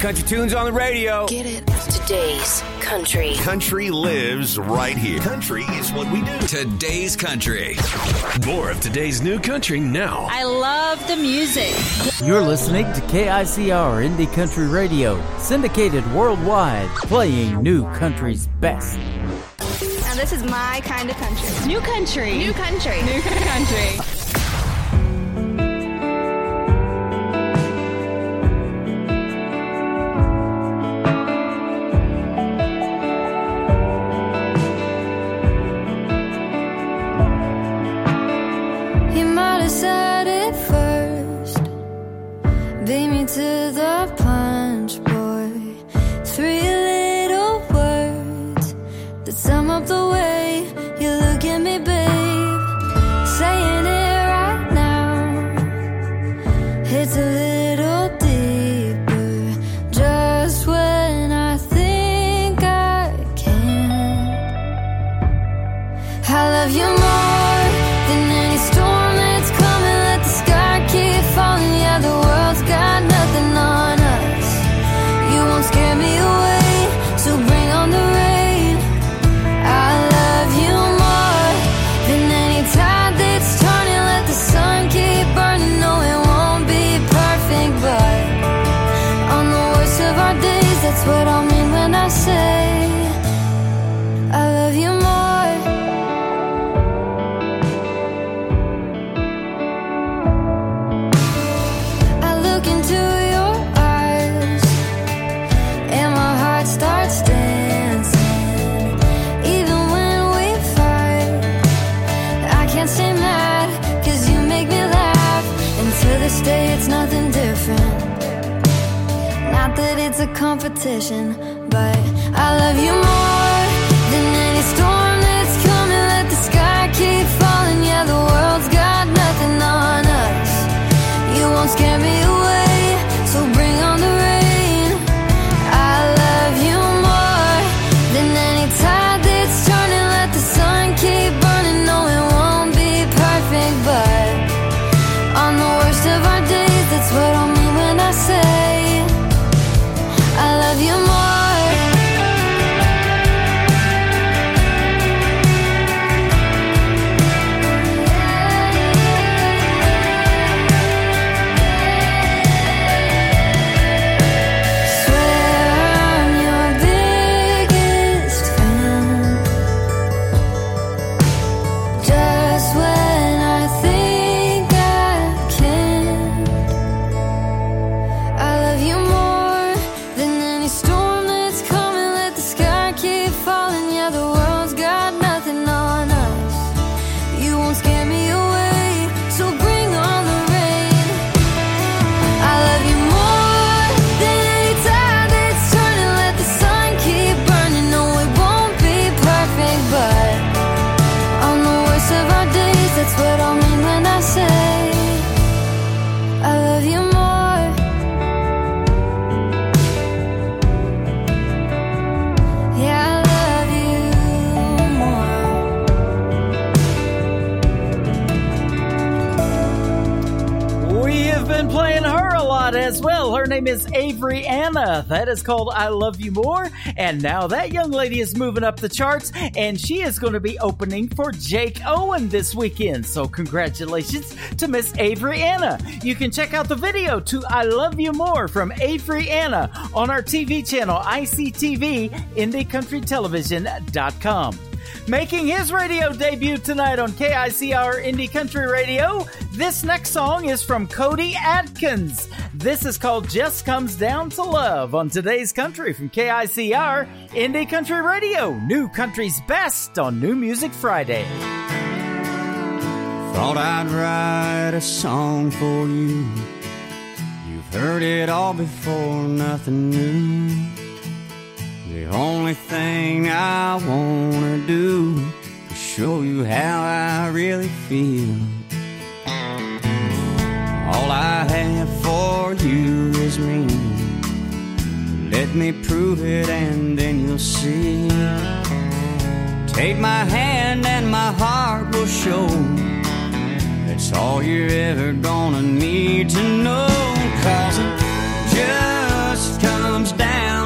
Speaker 19: Country tunes on the radio.
Speaker 20: Get it. Today's country.
Speaker 21: Country lives right here. Country is what we do. Today's country.
Speaker 22: More of today's new country now.
Speaker 14: I love the music.
Speaker 3: You're listening to KICR Indie Country Radio, syndicated worldwide, playing new country's best.
Speaker 14: Now, this is my kind of country. New country. New country. New country.
Speaker 5: that it's a competition, but I love you more than any storm.
Speaker 3: Avery. That is called I Love You More. And now that young lady is moving up the charts and she is going to be opening for Jake Owen this weekend. So, congratulations to Miss Avery Anna. You can check out the video to I Love You More from Avery Anna on our TV channel, ICTV, IndieCountryTelevision.com. Making his radio debut tonight on KICR Indie Country Radio, this next song is from Cody Atkins. This is called Just Comes Down to Love on today's country from KICR Indie Country Radio, New Country's Best on New Music Friday.
Speaker 15: Thought I'd write a song for you. You've heard it all before, nothing new. The only thing I wanna do is show you how I really feel. All I have for you is me. Let me prove it and then you'll see. Take my hand and my heart will show. That's all you're ever gonna need to know. Cause it just comes down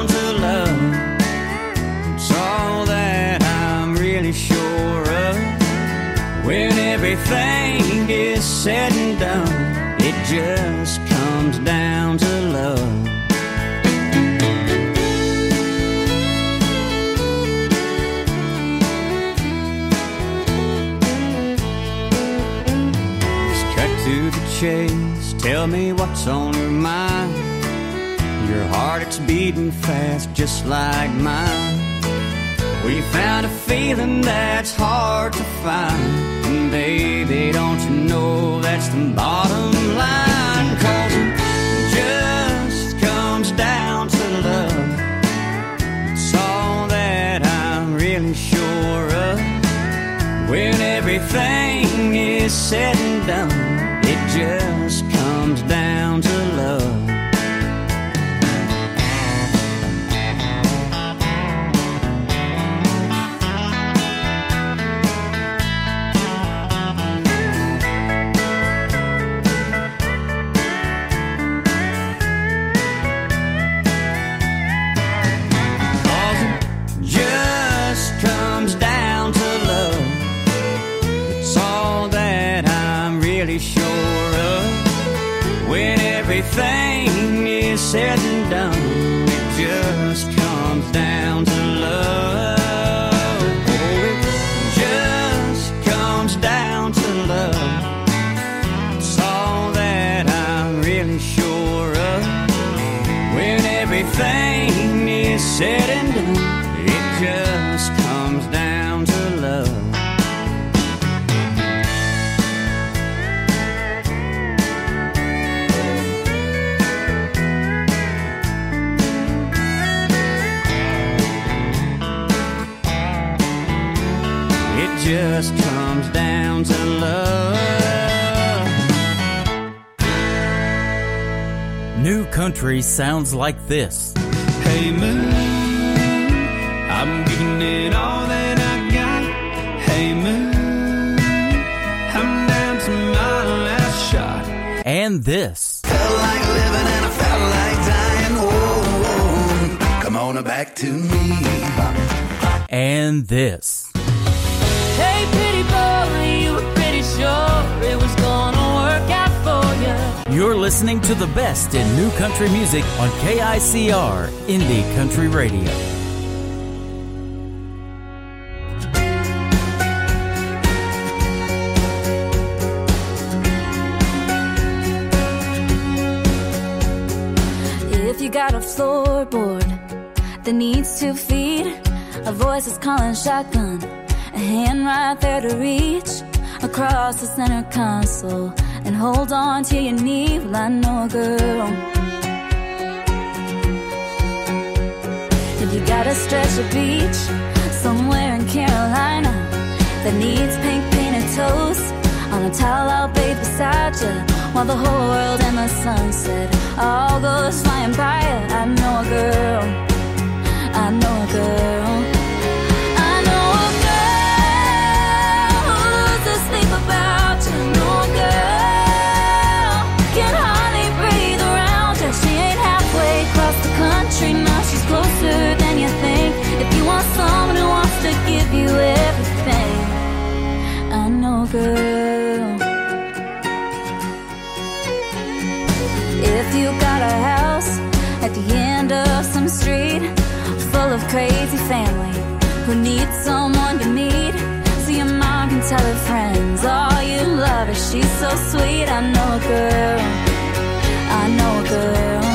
Speaker 15: everything is said and done, it just comes down to love. Just cut the chase. Tell me what's on your mind. Your heart, it's beating fast, just like mine. We found a feeling that's hard to find. Baby, don't you know that's the bottom line? Cause it just comes down to love. It's all that I'm really sure of. When everything is said and done, said and done, it just comes down to love. It just comes down to love.
Speaker 6: New country sounds like this. And this.
Speaker 23: Felt like living and I felt like dying. Whoa, whoa. Come on back to me.
Speaker 6: And this.
Speaker 24: Hey, pretty boy, you were pretty sure it was gonna work out for you.
Speaker 6: You're listening to the best in new country music on KICR Indie Country Radio.
Speaker 5: Floorboard that needs two feet, a voice is calling shotgun, a hand right there to reach across the center console and hold on to your knee. Well, I know a girl. If you got a stretch of beach somewhere in Carolina that needs pink painted toes, on a towel I'll bathe beside you while the whole world and the sunset all goes flying by. I know a girl, I know a girl. I know a girl who's asleep about you. Know a girl can hardly breathe around you. She ain't halfway across the country, now she's closer than you think. If you want someone who wants to give you everything, I know a girl. Of crazy family who needs someone to meet, so your mom can tell her friends, Oh, you love her, she's so sweet. I know a girl, I know a girl,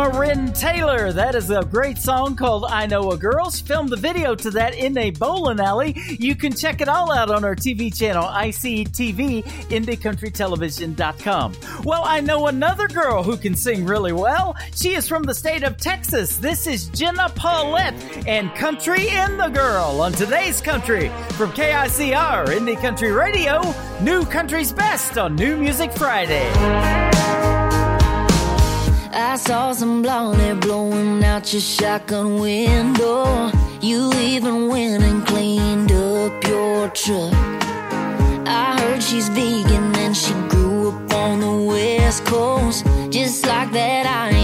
Speaker 3: Marin Taylor. That is a great song called I Know a Girl. She filmed the video to that in a bowling alley. You can check it all out on our TV channel, ICTV, IndieCountryTelevision.com. Well, I know another girl who can sing really well. She is from the state of Texas. This is Jenna Paulette and Country in the Girl on today's Country from KICR, Indie Country Radio, New Country's Best on New Music Friday.
Speaker 5: I saw some blonde blowing out your shotgun window. You even went and cleaned up your truck. I heard she's vegan and she grew up on the west coast. Just like that, I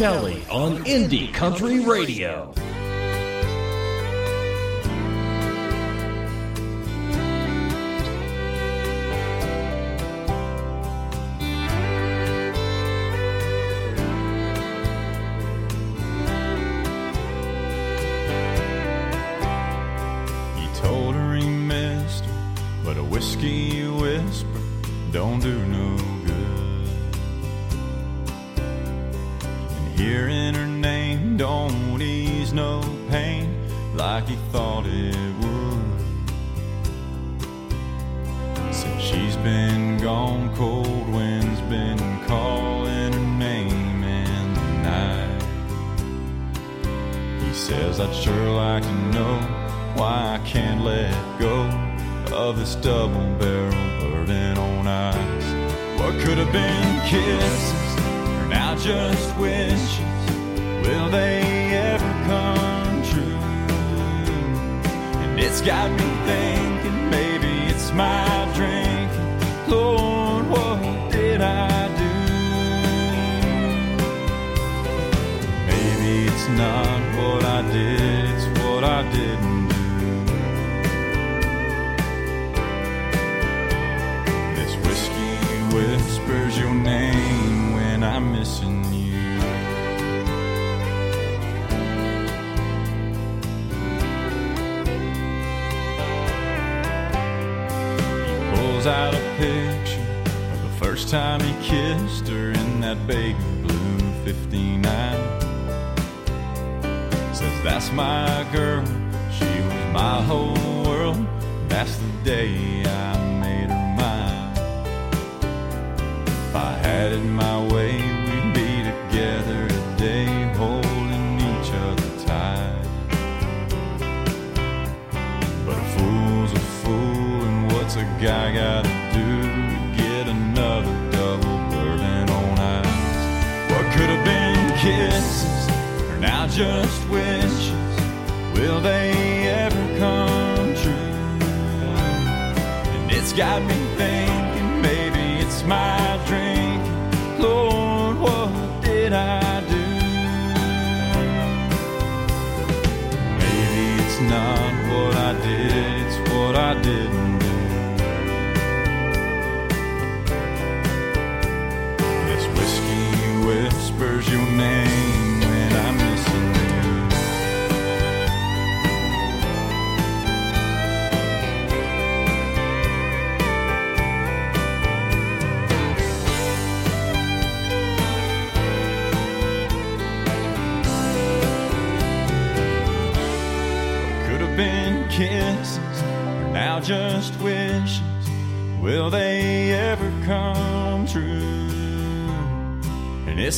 Speaker 9: Kelly on Indie Country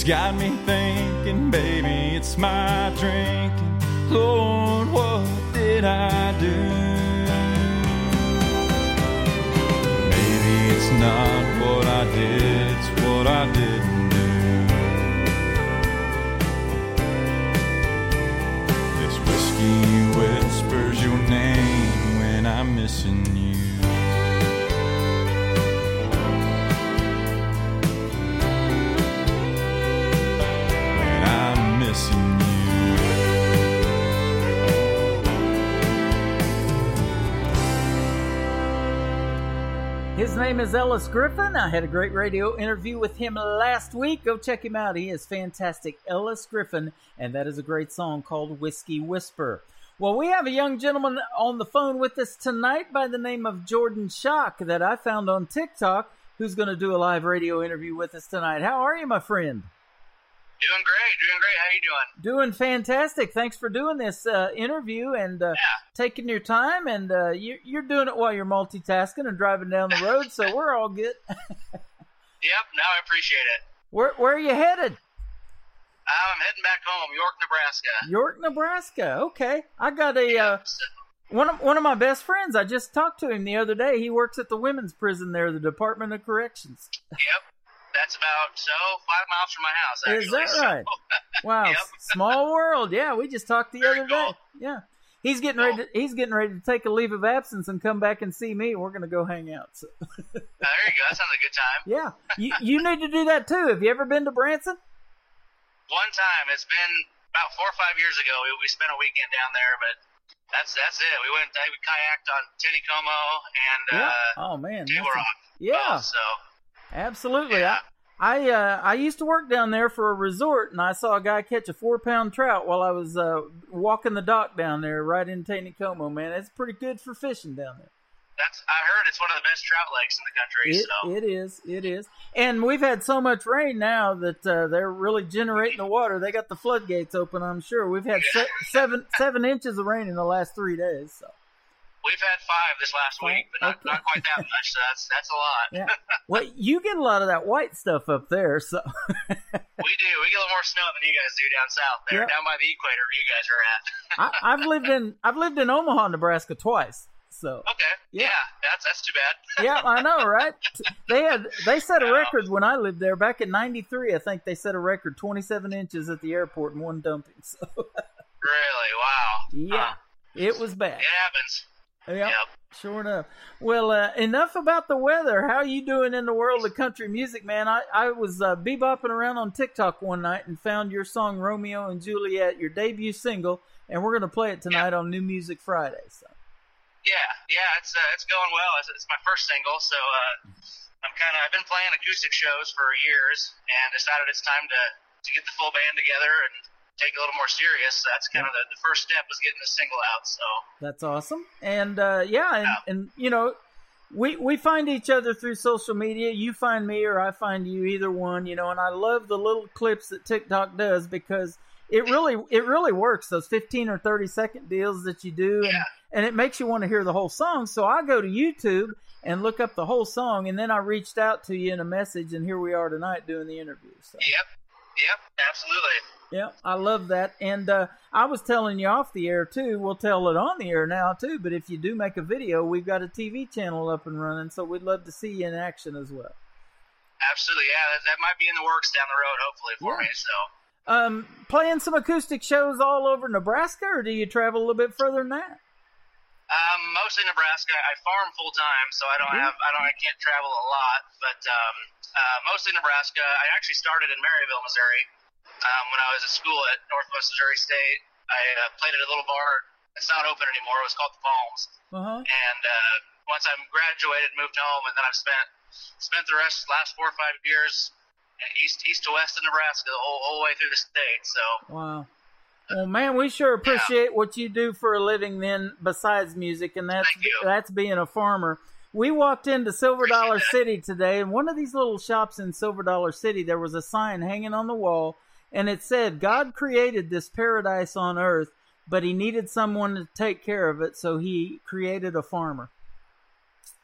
Speaker 25: It's got me thinking, baby, it's my dream. name
Speaker 3: is Ellis Griffin. I had a great radio interview with him last week. Go check him out. He is fantastic. Ellis Griffin, and that is a great song called Whiskey Whisper. Well, we have a young gentleman on the phone with us tonight by the name of Jordan Shock that I found on TikTok who's going to do a live radio interview with us tonight. How are you, my friend?
Speaker 26: Doing great, doing great. How you doing?
Speaker 3: Doing fantastic. Thanks for doing this uh, interview and uh, taking your time. And uh, you, you're doing it while you're multitasking and driving down the road, so we're all good.
Speaker 26: Yep, no, I appreciate it.
Speaker 3: where Where are you headed?
Speaker 26: I'm heading back home, York, Nebraska.
Speaker 3: York, Nebraska. Okay, I got a uh, one of one of my best friends. I just talked to him the other day. He works at the women's prison there, the Department of Corrections.
Speaker 26: Yep, that's about so five miles from my house. Actually,
Speaker 3: Is that
Speaker 26: so-
Speaker 3: right? Wow, small world. Yeah, we just talked the other day. Yeah, he's getting ready. To, he's getting ready to take a leave of absence and come back and see me. We're going to go hang out. So.
Speaker 26: Uh, there you go. That sounds like a good time.
Speaker 3: yeah, you you need to do that too. Have you ever been to Branson?
Speaker 26: One time, it's been about four or five years ago. We, we spent a weekend down there, but that's that's it. We went. We kayaked on Taneycomo and
Speaker 3: Yeah.
Speaker 26: uh,
Speaker 3: oh man,
Speaker 26: Table Rock.
Speaker 3: yeah,
Speaker 26: So
Speaker 3: absolutely. I I uh, I used to work down there for a resort, and I saw a guy catch a four pound trout while I was uh, walking the dock down there, right in Taneycomo. Man, it's pretty good for fishing down there.
Speaker 26: that's. I heard it's one of the best trout lakes in the country.
Speaker 3: It,
Speaker 26: so
Speaker 3: it is, it is, and we've had so much rain now that uh, they're really generating the water. They got the floodgates open. I'm sure we've had se- seven seven inches of rain in the last three days. So.
Speaker 26: We've had five this last week, but not, not quite that much. So that's that's a lot.
Speaker 3: Yeah. Well, you get a lot of that white stuff up there, so
Speaker 26: we do. We get a little more snow than you guys do down south there,
Speaker 3: Yep.
Speaker 26: down by the equator where you guys are at.
Speaker 3: I, I've lived in I've lived in Omaha, Nebraska twice. So
Speaker 26: okay.
Speaker 3: Yeah.
Speaker 26: that's that's too bad.
Speaker 3: yeah, I know, right? They had they set a record when I lived there back in '93. I think they set a record 27 inches at the airport in one dumping. So
Speaker 26: Really? Wow.
Speaker 3: yeah, it was bad.
Speaker 26: It happens.
Speaker 3: Yep, sure enough. Well, uh, enough about the weather. How are you doing in the world of country music, man? I, I was uh, bebopping around on TikTok one night and found your song "Romeo and Juliet," your debut single, and we're going to play it tonight on New Music Friday. So.
Speaker 26: Yeah, yeah, it's uh, it's going well. It's, it's my first single, so uh, I'm kind of I've been playing acoustic shows for years, and decided it's time to to get the full band together and take a little more serious. That's kind of the, the first step was getting the single out. So
Speaker 3: That's awesome. And uh, yeah, and, and you know, we we find each other through social media. You find me or I find you, either one. You know, and I love the little clips that TikTok does because it really it really works. Those fifteen or thirty second deals that you do, and and it makes you want to hear the whole song. So I go to YouTube and look up the whole song, and then I reached out to you in a message, and here we are tonight doing the interview. So.
Speaker 26: yep, yep, absolutely.
Speaker 3: Yeah, I love that. And uh, I was telling you off the air too. We'll tell it on the air now too. But if you do make a video, we've got a TV channel up and running, so we'd love to see you in action as well.
Speaker 26: Absolutely, yeah. That, that might be in the works down the road, hopefully for
Speaker 3: Yeah.
Speaker 26: me. So
Speaker 3: Um, playing some acoustic shows all over Nebraska, or do you travel a little bit further than that?
Speaker 26: Um, mostly Nebraska. I farm full time, so I don't have I don't I can't travel a lot. But um, uh, mostly Nebraska. I actually started in Maryville, Missouri, um, when I was at school at Northwest Missouri State. I uh, played at a little bar. It's not open anymore. It was called the Palms.
Speaker 3: Uh-huh.
Speaker 26: And uh, once I graduated, moved home, and then I've spent spent the rest last four or five years east east to west of Nebraska, the whole whole way through the state. So
Speaker 3: Wow. Well, man, we sure appreciate what you do for a living. Then, besides music, and that's that's being a farmer. We walked into Silver Dollar City today, and one of these little shops in Silver Dollar City, there was a sign hanging on the wall, and it said, "God created this paradise on earth, but He needed someone to take care of it, so He created a farmer."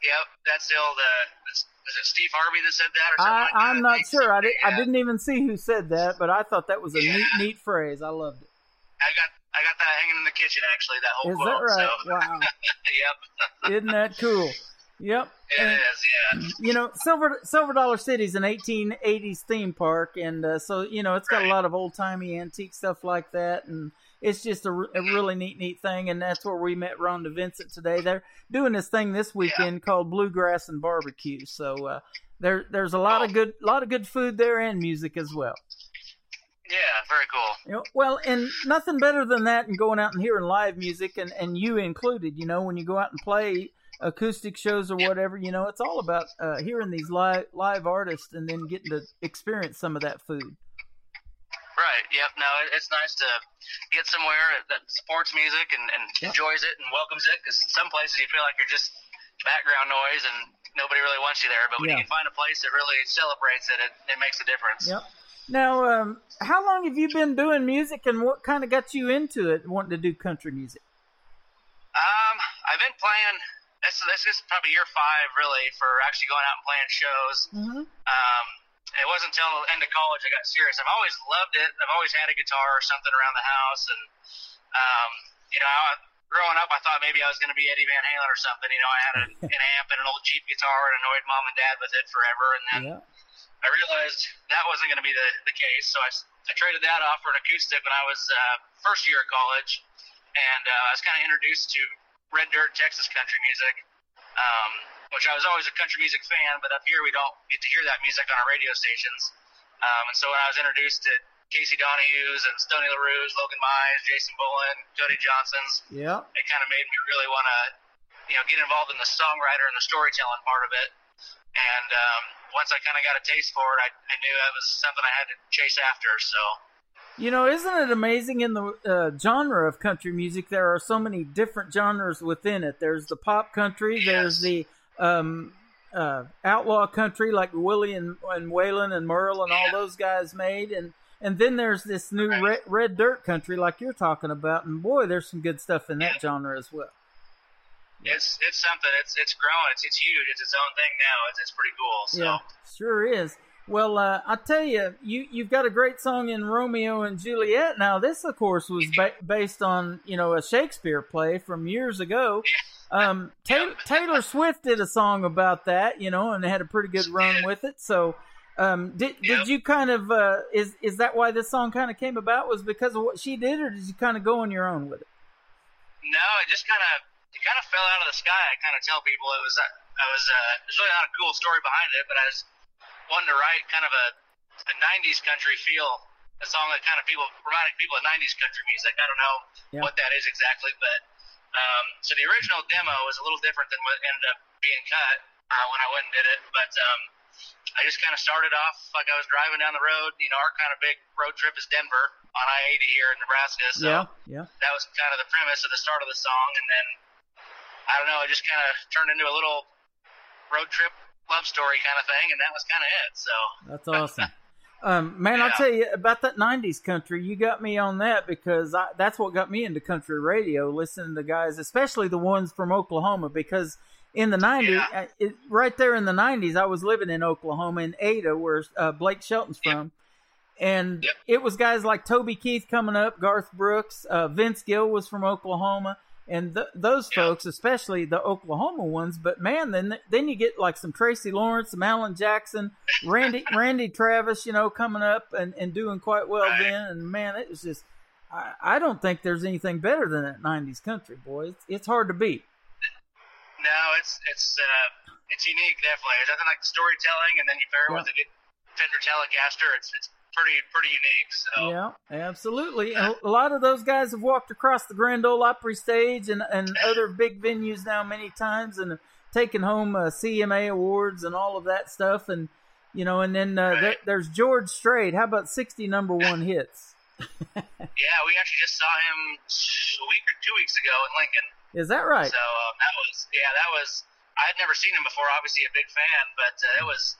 Speaker 26: yep, that's still the is uh, is it Steve Harvey that said that or something
Speaker 3: I,
Speaker 26: like?
Speaker 3: I'm not sure. I, did, I didn't even see who said that, but I thought that was a neat, neat phrase. I loved it.
Speaker 26: I got I got that hanging in the kitchen actually. That whole
Speaker 3: Is
Speaker 26: quote.
Speaker 3: that right?
Speaker 26: So.
Speaker 3: Wow.
Speaker 26: yep.
Speaker 3: Isn't that cool? Yep.
Speaker 26: It
Speaker 3: And,
Speaker 26: is, yeah.
Speaker 3: You know, Silver Silver Dollar City is an 1880s theme park, and uh, so you know it's got a lot of old timey antique stuff like that, and it's just a really neat, neat thing. And that's where we met Rhonda Vincent today. They're doing this thing this weekend called Bluegrass and Barbecue. So uh, there there's a lot of good lot of good food there and music as well.
Speaker 26: Yeah, very cool.
Speaker 3: You know, well, and nothing better than that and going out and hearing live music, and, and you included. You know, when you go out and play acoustic shows or whatever, you know, it's all about uh, hearing these live live artists and then getting to experience some of that food.
Speaker 26: Right. Yep. No, it's nice to get somewhere that supports music and, and enjoys it and welcomes it. Because some places you feel like you're just background noise and nobody really wants you there. But when
Speaker 3: Yeah.
Speaker 26: you can find a place that really celebrates it, it, it makes a difference.
Speaker 3: Yep. Now, um, how long have you been doing music, and what kind of got you into it, wanting to do country music?
Speaker 26: Um, I've been playing. This this is probably year five, really, for actually going out and playing shows.
Speaker 3: Mm-hmm.
Speaker 26: Um, it wasn't until the end of college I got serious. I've always loved it. I've always had a guitar or something around the house, and um, you know, I, growing up, I thought maybe I was going to be Eddie Van Halen or something. You know, I had a, an amp and an old cheap guitar and annoyed mom and dad with it forever, and then
Speaker 3: Yeah.
Speaker 26: I realized that wasn't going to be the, the case. So I, I traded that off for an acoustic when I was uh, first year of college, and uh, I was kind of introduced to red dirt Texas country music, um, which I was always a country music fan, but up here we don't get to hear that music on our radio stations. Um, and so when I was introduced to Casey Donahew's and Stoney LaRue's, Logan Mize, Jason Boland, Cody Johnson's,
Speaker 3: Yeah.
Speaker 26: it kind of made me really want to, you know, get involved in the songwriter and the storytelling part of it. And um, once I kind of got a taste for it, I, I knew that was something I had to chase after. So
Speaker 3: You know, isn't it amazing in the uh, genre of country music? There are so many different genres within it. There's the pop country. There's the um, uh, outlaw country, like Willie and, and Waylon and Merle and all those guys made, and and then there's this new red, red dirt country, like you're talking about. And boy, there's some good stuff in that genre as well.
Speaker 26: it's it's something. It's it's growing. It's it's huge. It's its own thing now. It's it's pretty cool. So
Speaker 3: Yeah, sure is. Well, uh, I tell you, you you've got a great song in Romeo and Juliet. Now, this, of course, was ba- based on you know a Shakespeare play from years ago. Um, Taylor, Taylor Swift did a song about that, you know, and had a pretty good run with it. So, um, did did you kind of uh, is is that why this song kind of came about? Was because of what she did, or did you kind of go on your own with it?
Speaker 26: no, it just kind of it kind of fell out of the sky. I kind of tell people it was I was uh, there's really not a cool story behind it, but I was wanting to write kind of a a '90s country feel. A song that kind of people reminding people of '90s country music. I don't know
Speaker 3: Yeah.
Speaker 26: what that is exactly, but um, so the original demo was a little different than what ended up being cut uh, when I went and did it. But um, I just kind of started off like I was driving down the road. You know, our kind of big road trip is Denver on I-80 here in Nebraska. So
Speaker 3: yeah, yeah.
Speaker 26: that was kind of the premise of the start of the song, and then I don't know, it just kind of turned into a little road trip love story kind of thing, and that was kind of it. So
Speaker 3: That's awesome. Um, man, I'll tell you about that '90s country. You got me on that because I, that's what got me into country radio. Listening to guys, especially the ones from Oklahoma, because in the '90s, uh, it, right there in the '90s, I was living in Oklahoma in Ada, where uh, Blake Shelton's from, and it was guys like Toby Keith coming up, Garth Brooks, uh, Vince Gill was from Oklahoma, and th- those folks, especially the Oklahoma ones. But man, then then you get like some Tracy Lawrence, some Alan Jackson, Randy Randy Travis, you know, coming up and, and doing quite well then. And man, it was just I, I don't think there's anything better than that '90s country, boy. It's, it's hard to beat.
Speaker 26: no, it's it's uh, it's unique, definitely. There's nothing like the storytelling, and then you pair it with a good Fender Telecaster. It's it's pretty pretty unique. So
Speaker 3: Yeah, absolutely. And a lot of those guys have walked across the Grand Ole Opry stage and, and other big venues now many times and have taken home uh, CMA awards and all of that stuff. And, you know, and then uh, there, there's George Strait. How about 60 number one hits?
Speaker 26: yeah, we actually just saw him a week or two weeks ago in Lincoln.
Speaker 3: Is that right?
Speaker 26: So um, that was yeah, that was I had never seen him before. Obviously a big fan, but uh, it was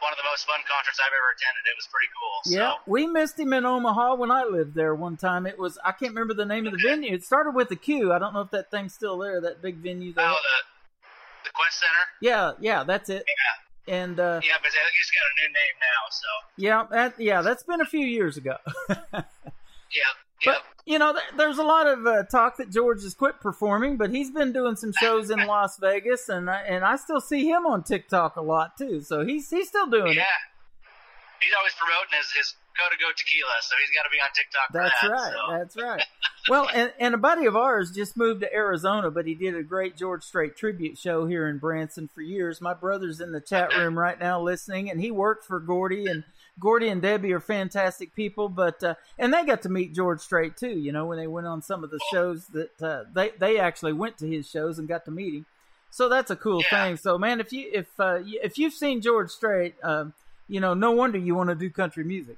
Speaker 26: one of the most fun concerts I've ever attended. It was pretty cool. So.
Speaker 3: Yeah, we missed him in Omaha when I lived there one time. It was I can't remember the name of the venue. It started with a Q. I don't know if that thing's still there. That big venue. There.
Speaker 26: Oh, the the Qwest Center.
Speaker 3: Yeah, yeah, that's it.
Speaker 26: Yeah.
Speaker 3: And uh,
Speaker 26: Yeah, but he's got a new name now. So
Speaker 3: yeah, that yeah, that's been a few years ago.
Speaker 26: yeah,
Speaker 3: But you know, th- there's a lot of uh, talk that George has quit performing, but he's been doing some shows in Las Vegas, and I, and I still see him on TikTok a lot too. So he's he's still doing
Speaker 26: yeah,
Speaker 3: it.
Speaker 26: he's always promoting his his Go to Go Tequila, so he's got to be on TikTok. for
Speaker 3: That's
Speaker 26: that,
Speaker 3: right.
Speaker 26: so.
Speaker 3: That's right. Well, and, and a buddy of ours just moved to Arizona, but he did a great George Strait tribute show here in Branson for years. My brother's in the chat room right now listening, and he worked for Gordy, and Gordy and Debbie are fantastic people. But uh, and they got to meet George Strait too. You know, when they went on some of the shows that uh, they they actually went to his shows and got to meet him. So that's a cool thing. So man, if you if uh, if you've seen George Strait, um, you know, no wonder you want to do country music.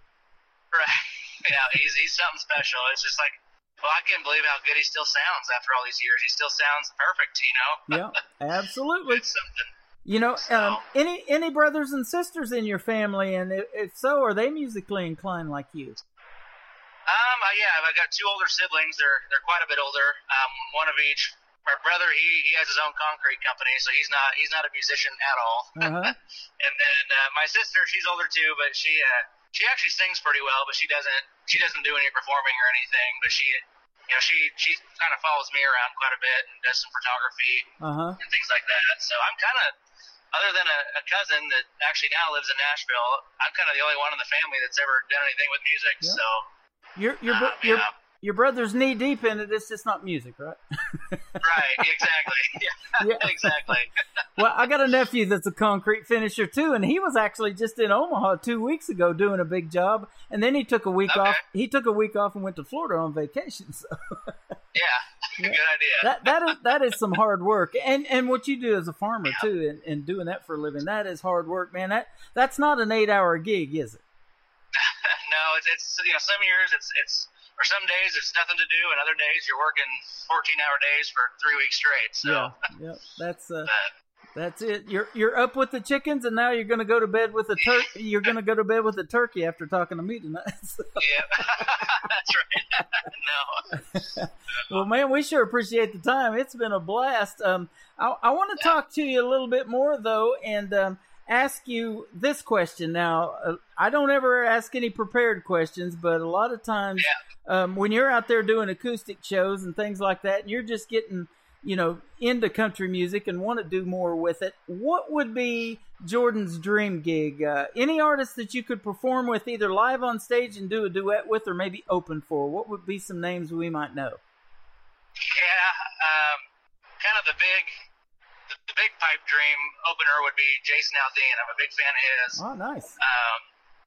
Speaker 26: Right. Yeah, he's he's something special. It's just like, well, I can't believe how good he still sounds after all these years. He still sounds perfect, you know.
Speaker 3: Yeah, absolutely.
Speaker 26: It's something.
Speaker 3: You know, um, any any brothers and sisters in your family, and if, if so, are they musically inclined like you?
Speaker 26: Um, uh, yeah, I've got two older siblings. They're they're quite a bit older. Um, one of each. My brother, he he has his own concrete company, so he's not he's not a musician at all.
Speaker 3: Uh-huh.
Speaker 26: and then uh, my sister, she's older too, but she uh, she actually sings pretty well, but she doesn't she doesn't do any performing or anything. But she, you know, she she kind of follows me around quite a bit and does some photography
Speaker 3: Uh huh.
Speaker 26: and things like that. So I'm kind of, other than a, a cousin that actually now lives in Nashville, I'm kind of the only one in the family that's ever done anything with music.
Speaker 3: Yeah.
Speaker 26: So
Speaker 3: Your your
Speaker 26: Um,
Speaker 3: your
Speaker 26: yeah.
Speaker 3: your brother's knee deep in it. It's just not music, right?
Speaker 26: right, exactly, yeah,
Speaker 3: Yeah.
Speaker 26: exactly.
Speaker 3: well, I got a nephew that's a concrete finisher too, and he was actually just in Omaha two weeks ago doing a big job, and then he took a week off. He took a week off and went to Florida on vacation. So
Speaker 26: yeah, good idea.
Speaker 3: that that is that is some hard work, and and what you do as a farmer too, and, and doing that for a living, that is hard work, man. That that's not an eight hour gig, is it?
Speaker 26: no, it's, it's you know some years it's it's or some days it's nothing to do, and other days you're working 14 hour days for three weeks straight. So
Speaker 3: Yeah, yeah, that's uh, that's it. You're you're up with the chickens, and now you're going to go to bed with a turkey. You're going to go to bed with a turkey after talking to me tonight. So-
Speaker 26: yeah, that's right. no,
Speaker 3: well, man, we sure appreciate the time. It's been a blast. Um, I, I want to talk to you a little bit more though, and um, ask you this question. Now, uh, I don't ever ask any prepared questions, but a lot of times, um, when you're out there doing acoustic shows and things like that, and you're just getting, you know, into country music and want to do more with it, what would be Jordan's dream gig? Uh, any artist that you could perform with, either live on stage and do a duet with, or maybe open for? What would be some names we might know?
Speaker 26: yeah, um, kind of the big. The, the big pipe dream opener would be Jason Aldean. I'm a big fan of his.
Speaker 3: Oh, nice.
Speaker 26: Um,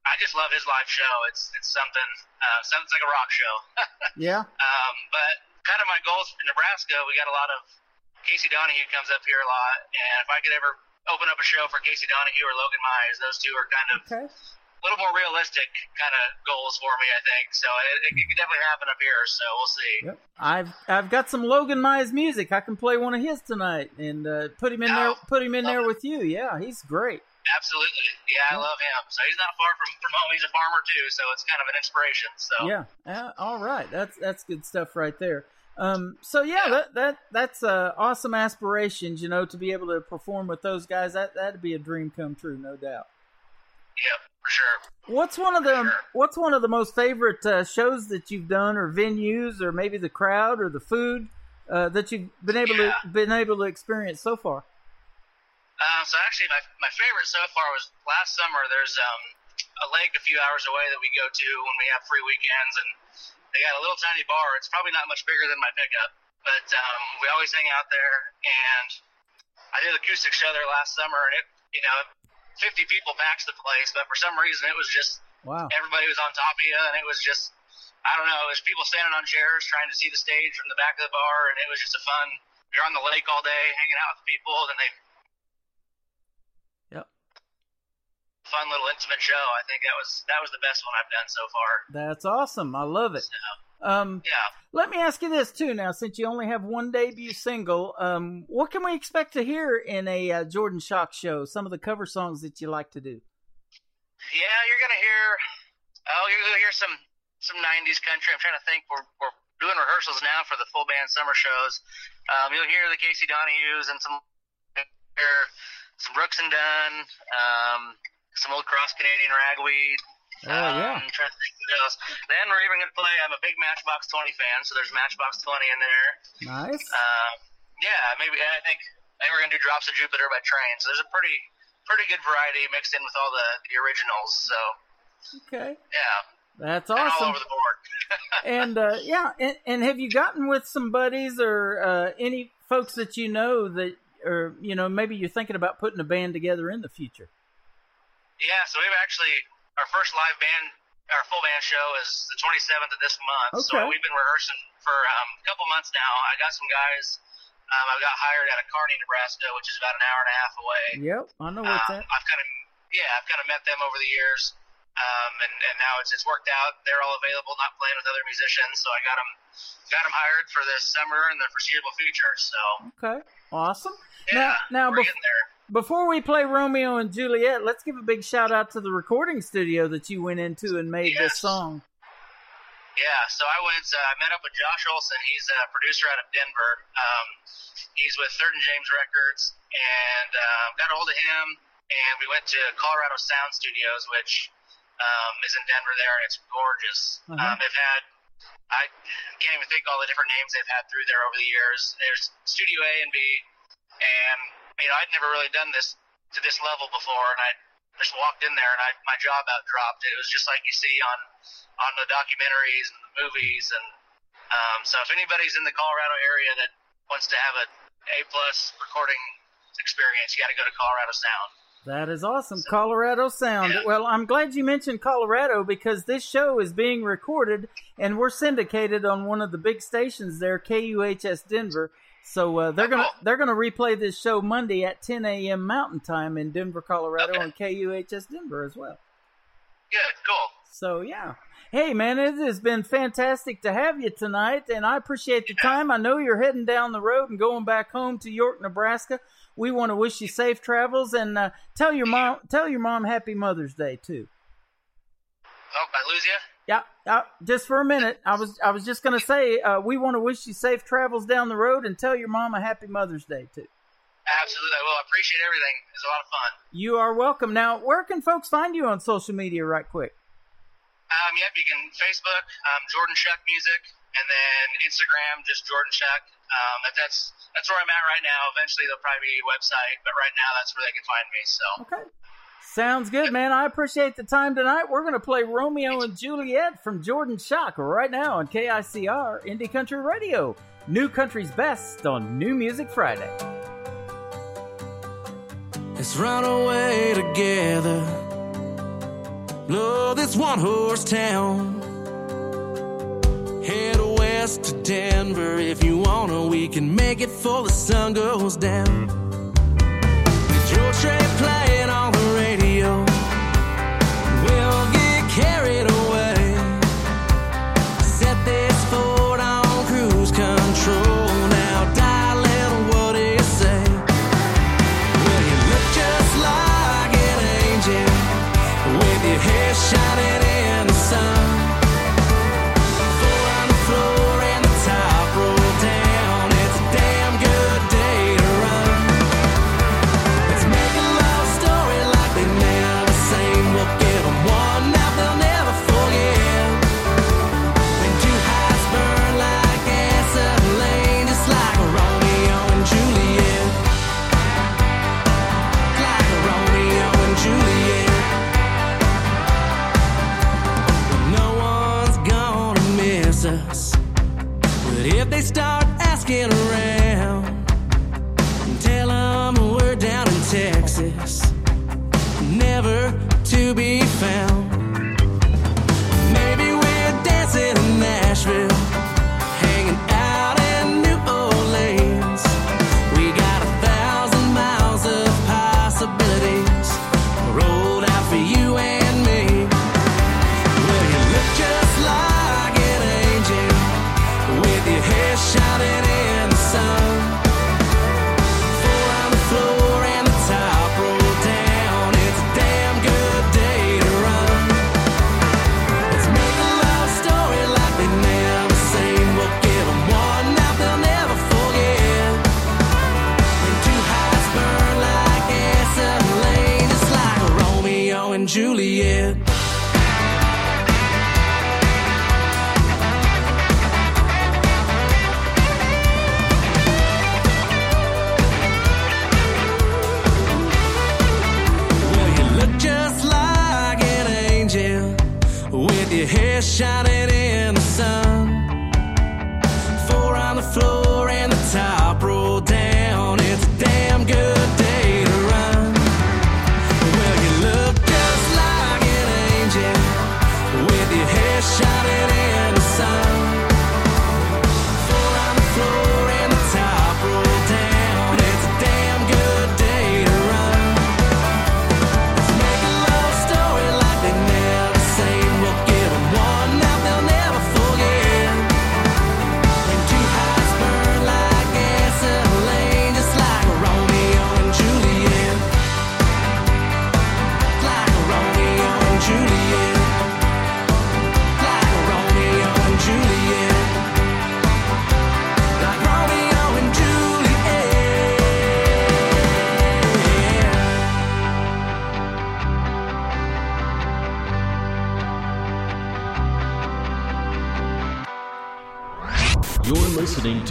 Speaker 26: I just love his live show. It's it's something. Uh, sounds like a rock show.
Speaker 3: Yeah.
Speaker 26: Um, but kind of my goals for Nebraska, we got a lot of Casey Donahew comes up here a lot, and if I could ever open up a show for Casey Donahew or Logan Mize, those two are kind of
Speaker 3: Okay.
Speaker 26: a little more realistic kind of goals for me, I think. So it, it could definitely happen up here. So we'll see.
Speaker 3: Yep. I've I've got some Logan Mize music. I can play one of his tonight and uh, put him in there. Put him in there with you. Yeah, he's great.
Speaker 26: Absolutely, yeah, I love him. So he's not far from from home. He's a farmer too, so it's kind of an inspiration. So
Speaker 3: Yeah. Uh, all right. That's that's good stuff right there. Um, so yeah, that that that's uh, awesome aspirations. You know, to be able to perform with those guys, that that'd be a dream come true, no doubt.
Speaker 26: Yep, for sure.
Speaker 3: What's one of the What's one of the most favorite uh, shows that you've done, or venues, or maybe the crowd, or the food uh, that you've been able to been able to experience so far?
Speaker 26: Um, so actually, my my favorite so far was last summer. There's um, a lake a few hours away that we go to when we have free weekends, and they got a little tiny bar. It's probably not much bigger than my pickup, but um, we always hang out there. And I did acoustic show there last summer, and it, you know, 50 people packs the place, but for some reason it was just
Speaker 3: Wow.
Speaker 26: everybody was on top of you, and it was just I don't know, it was people standing on chairs trying to see the stage from the back of the bar, and it was just a fun. You're on the lake all day, hanging out with people, and they
Speaker 3: Yep.
Speaker 26: Fun little intimate show. I think that was that was the best one I've done so far.
Speaker 3: That's awesome. I love it. Um,
Speaker 26: yeah.
Speaker 3: Let me ask you this too. Now, since you only have one debut single, um, what can we expect to hear in a uh, Jordan Shock show? Some of the cover songs that you like to do.
Speaker 26: Yeah, you're gonna hear. Oh, you're gonna hear some some '90s country. I'm trying to think. We're we're doing rehearsals now for the full band summer shows. Um, you'll hear the Casey Donahews and some some Brooks and Dunn, um, some old cross Canadian ragweed.
Speaker 3: Oh, yeah.
Speaker 26: Um, trying to think what else. Then we're even gonna play. I'm a big Matchbox 20 fan, so there's Matchbox 20 in there.
Speaker 3: Nice.
Speaker 26: Um, yeah, maybe I think I think we're gonna do Drops of Jupiter by Train. So there's a pretty pretty good variety mixed in with all the the originals. So
Speaker 3: Okay.
Speaker 26: yeah,
Speaker 3: That's awesome.
Speaker 26: over the board.
Speaker 3: and uh, yeah, and, and have you gotten with some buddies or uh, any folks that you know that, or you know, maybe you're thinking about putting a band together in the future?
Speaker 26: Yeah, so we've actually our first live band, our full band show is the 27th of this month.
Speaker 3: Okay.
Speaker 26: So we've been rehearsing for um, a couple months now. I got some guys. Um, I got hired out of Kearney, Nebraska, which is about an hour and a half away.
Speaker 3: Yep, I know what's
Speaker 26: Um,
Speaker 3: that.
Speaker 26: I've kind of yeah, I've kind of met them over the years, um, and and now it's it's worked out. They're all available, not playing with other musicians, so I got them got them hired for this summer and the foreseeable future. So
Speaker 3: Okay, awesome.
Speaker 26: Yeah,
Speaker 3: now, now
Speaker 26: we're
Speaker 3: bef-
Speaker 26: getting there.
Speaker 3: Before we play Romeo and Juliet, let's give a big shout out to the recording studio that you went into and made this song.
Speaker 26: Yeah, so I went. Uh, I met up with Josh Olson. He's a producer out of Denver. Um, he's with Third and James Records, and um, got a hold of him. And we went to Colorado Sound Studios, which um, is in Denver. There, and it's gorgeous.
Speaker 3: Uh-huh.
Speaker 26: Um, they've had. I can't even think all the different names they've had through there over the years. There's Studio A and B, and you know I'd never really done this to this level before, and I just walked in there and I my jaw about dropped. It was just like you see on on the documentaries and the movies, and um, so if anybody's in the Colorado area that wants to have a A plus recording experience, you got to go to Colorado Sound.
Speaker 3: That is awesome. Colorado Sound. Well, I'm glad you mentioned Colorado because this show is being recorded and we're syndicated on one of the big stations there, KUHS Denver. So uh, they're gonna they're gonna replay this show Monday at 10 a.m. Mountain Time in Denver, Colorado, on KUHS Denver as well.
Speaker 26: Good, cool.
Speaker 3: So yeah. Hey man, it has been fantastic to have you tonight, and I appreciate the time. I know you're heading down the road and going back home to York, Nebraska. We want to wish you safe travels and uh, tell your mom tell your mom Happy Mother's Day too.
Speaker 26: Oh, I lose you?
Speaker 3: Uh, just for a minute. I was I was just gonna say uh, we want to wish you safe travels down the road and tell your mom a Happy Mother's Day too.
Speaker 26: Absolutely, I will. I appreciate everything. It's a lot of fun.
Speaker 3: You are welcome. Now, where can folks find you on social media, right quick?
Speaker 26: Um, yep, you can Facebook um, Jordan Shuck Music, and then Instagram just Jordan Shuck. Um, that, that's that's where I'm at right now. Eventually, there'll probably be a website, but right now that's where they can find me. So
Speaker 3: okay. Sounds good, man. I appreciate the time tonight. We're going to play Romeo and Juliet from Jordan Shock right now on KICR Indie Country Radio. New Country's Best on New Music Friday.
Speaker 4: Let's run away together. Love this one horse town. Head west to Denver if you wanna. We can make it before the sun goes down. With George Strait playing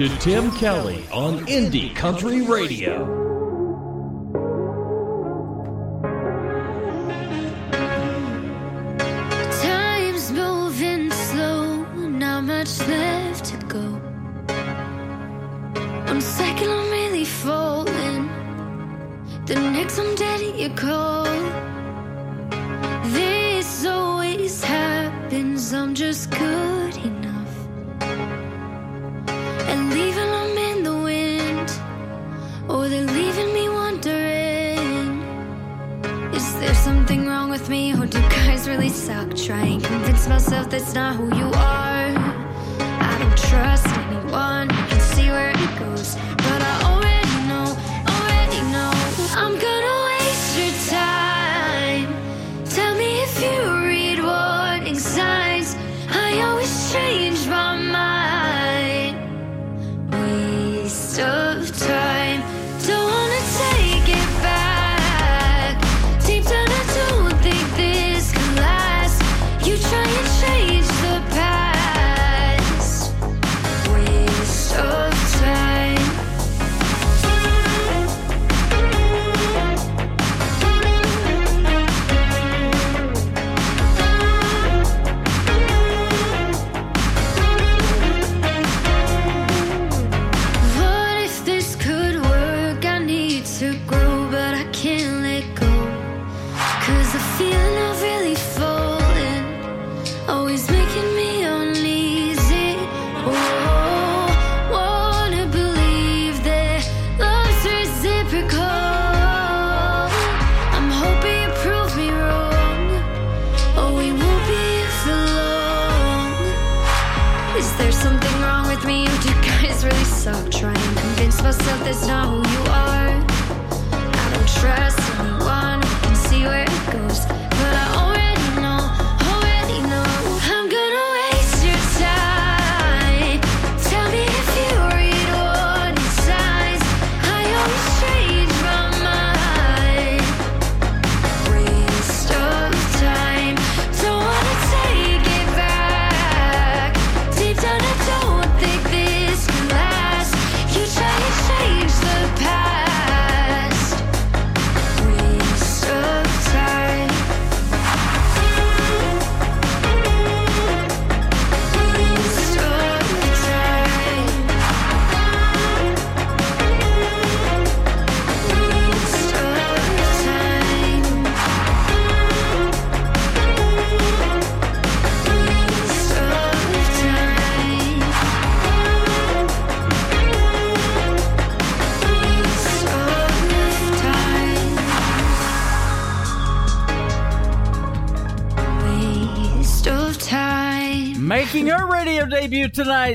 Speaker 4: to
Speaker 5: Tim Kelly on Indie Country Radio.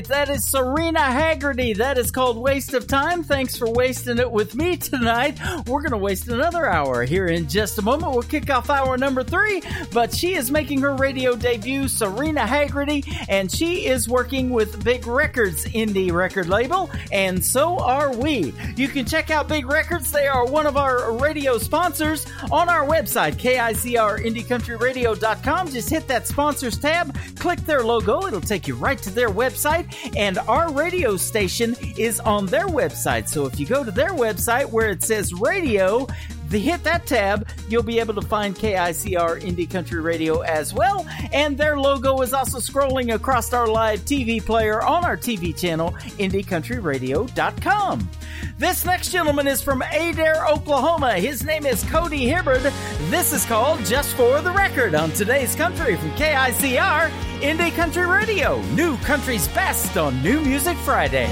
Speaker 3: Tonight, that is Serena Haggerty. That is called Waste of Time. Thanks for wasting it with me tonight. We're going to waste another hour here in just a moment. We'll kick off hour number three, but she is making her radio debut, Serena Haggerty, and she is working with Big Records indie record label, and so are we. You can check out Big Records. They are one of our radio sponsors on our website, KICRIndieCountryRadio.com. Just hit that sponsors tab, click their logo. It'll take you right to their website, and our radio station is on their website. So if you go to their website where it says radio, the, hit that tab, you'll be able to find KICR Indie Country Radio as well. And their logo is also scrolling across our live TV player on our TV channel, IndieCountryRadio.com. This next gentleman is from Adair, Oklahoma. His name is Cody Hibbard. This is called Just for the Record on today's country from KICR Indie Country Radio. New country's best on New Music Friday.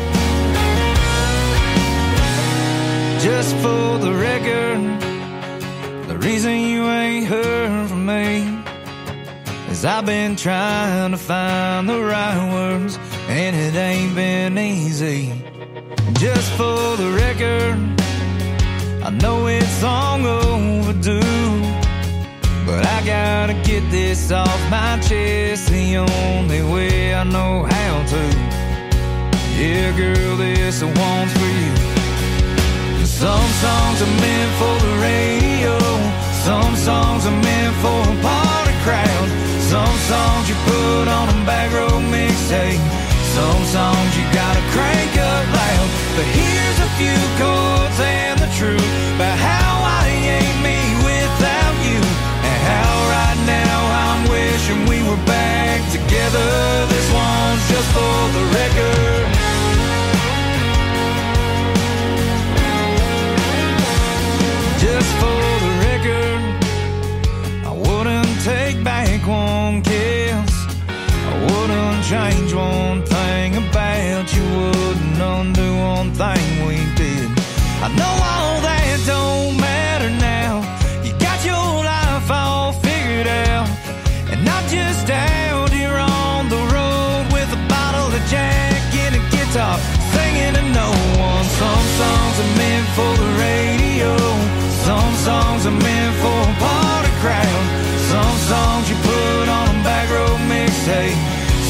Speaker 12: Just for the record, the reason you ain't heard from me is I've been trying to find the right words, and it ain't been easy. Just for the record, I know it's long overdue, but I gotta get this off my chest. The only way I know how to. Yeah, girl, this one's for you. Some songs are meant for the radio. Some songs are meant for a party crowd. Some songs you put on a back row mixtape. Some songs you gotta crank
Speaker 6: up loud. But here's a few chords and the truth About how I ain't me wishing we were back together. This one's just for the record. Just for the record, I wouldn't take back one kiss. I wouldn't change one thing about you. Wouldn't undo one thing we did. I know all that don't matter. are meant for the radio. Some songs are meant for a party crowd. Some songs you put on a back road mixtape.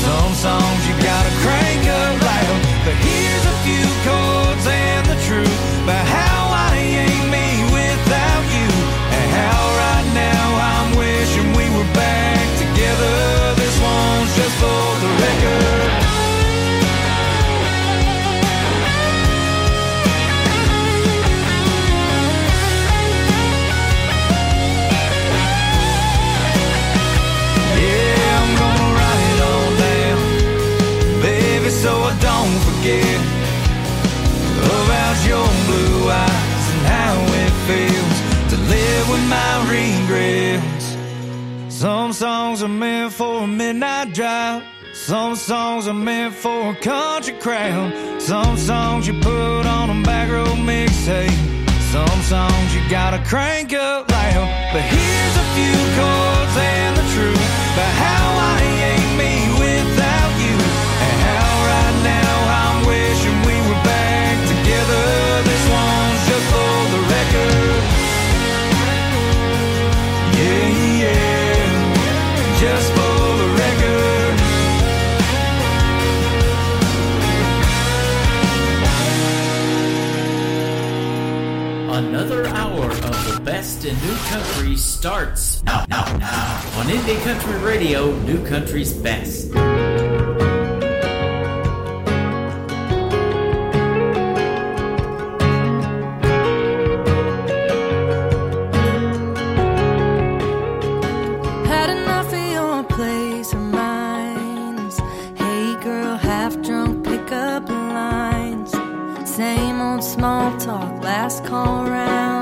Speaker 6: Some songs you gotta crank up loud. But here's a few chords and the truth about how I ain't me without you. And how right now I'm wishing we were back together. This one's just for Some songs are meant for a midnight drive. Some songs are meant for a country crowd. Some songs you put on a back road mixtape. Some songs you gotta crank up loud. But here's a few chords and the truth about how I ain't me.
Speaker 3: Another hour of the best in new country starts now, now, now on Indie Country Radio, New Country's Best.
Speaker 5: small talk last call
Speaker 3: round.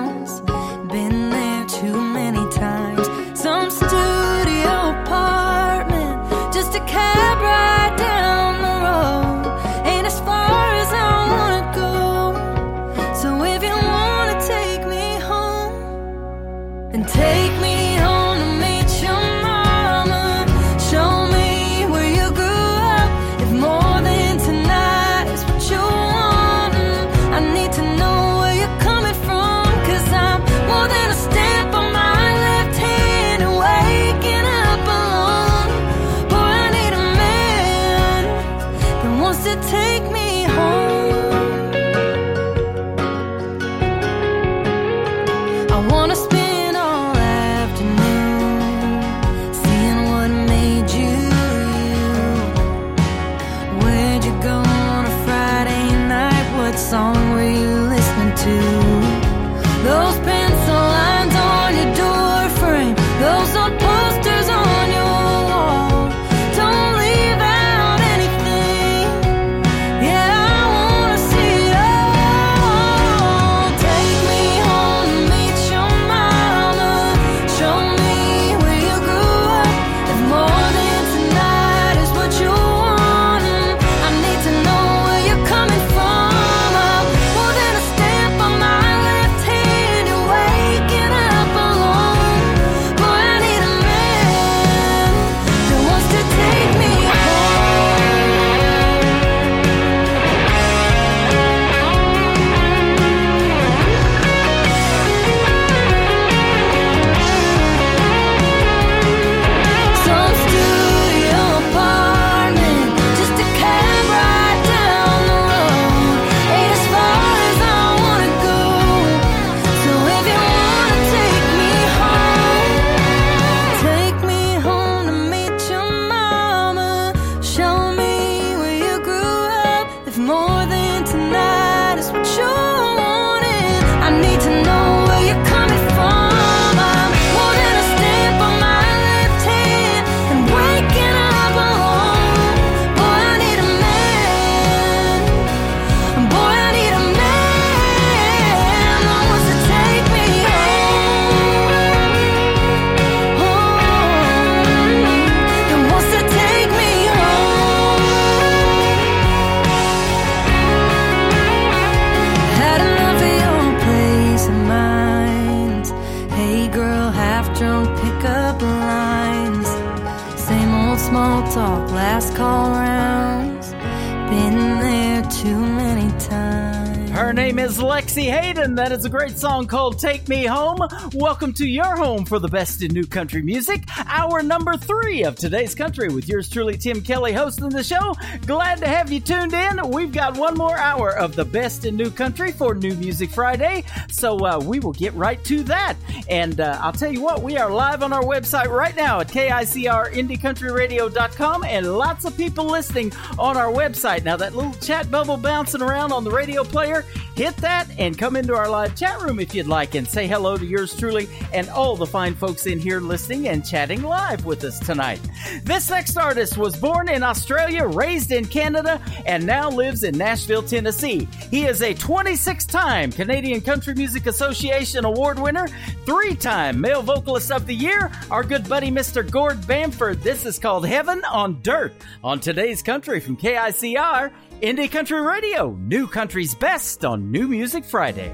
Speaker 3: Hayden. That is a great song called Take Me Home. Welcome to your home for the best in new country music. Hour number three of today's country with yours truly, Tim Kelly, hosting the show. Glad to have you tuned in. We've got one more hour of the best in new country for New Music Friday. So uh, we will get right to that. And uh, I'll tell you what, we are live on our website right now at KICRIndieCountryRadio.com and lots of people listening on our website. Now, that little chat bubble bouncing around on the radio player, hit that and come into our live chat room if you'd like and say hello to yours truly and all the fine folks in here listening and chatting live with us tonight. This next artist was born in Australia, raised in Canada, and now lives in Nashville, Tennessee. He is a 26 time Canadian Country Music Association award winner, three time Male Vocalist of the Year, our good buddy Mr. Gord Bamford. This is called Heaven on Dirt on today's country from KICR. Indie Country Radio, New Country's Best on New Music Friday.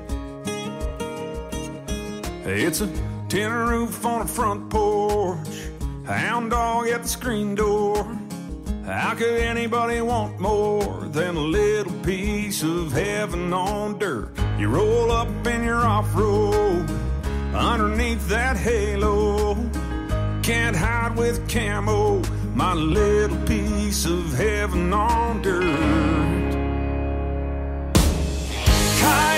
Speaker 6: It's a tin roof on a front porch, hound dog at the screen door. How could anybody want more than a little piece of heaven on dirt? You roll up in your off road underneath that halo. Can't hide with camo, my little piece of heaven on dirt. Coyotes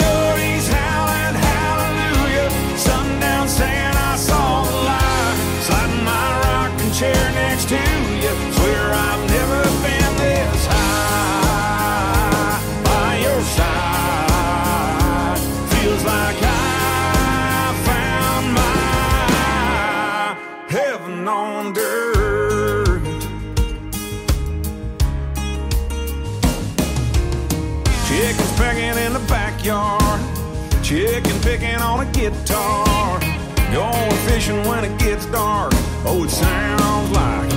Speaker 6: a guitar. Going fishing when it gets dark. Oh, it sounds like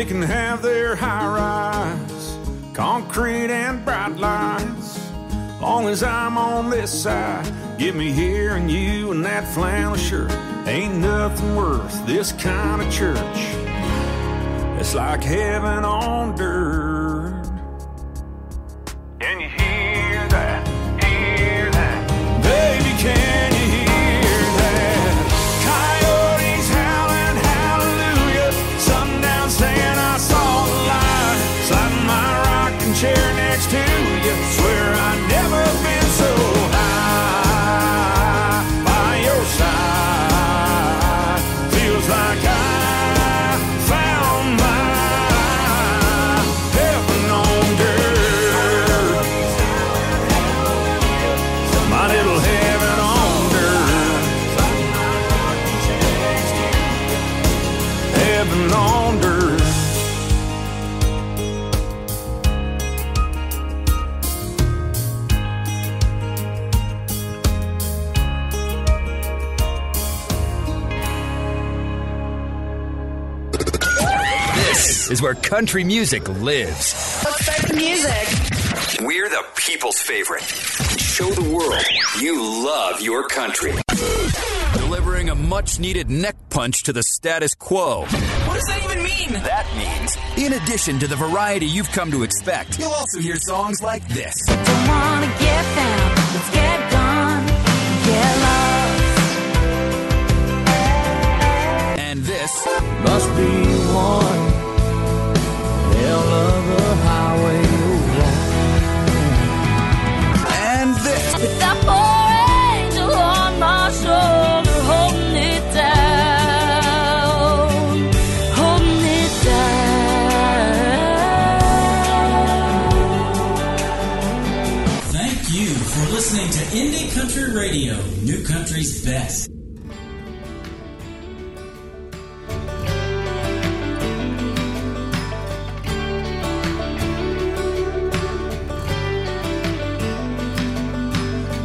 Speaker 6: They can have their high rise, concrete and bright lights. Long as I'm on this side, get me here and you and that flannel shirt. Ain't nothing worth this kind of church. It's like heaven on dirt.
Speaker 21: This is where country music lives.
Speaker 20: Let's music.
Speaker 27: We're the people's favorite. Show the world you love your country.
Speaker 21: Delivering a much needed neck punch to the status quo.
Speaker 28: What does that even mean?
Speaker 21: That means, in addition to the variety you've come to expect, you'll also hear songs like this.
Speaker 29: Don't wanna get found, let's get gone, get lost.
Speaker 21: And this.
Speaker 4: Must be one
Speaker 11: Indie Country Radio, New Country's best.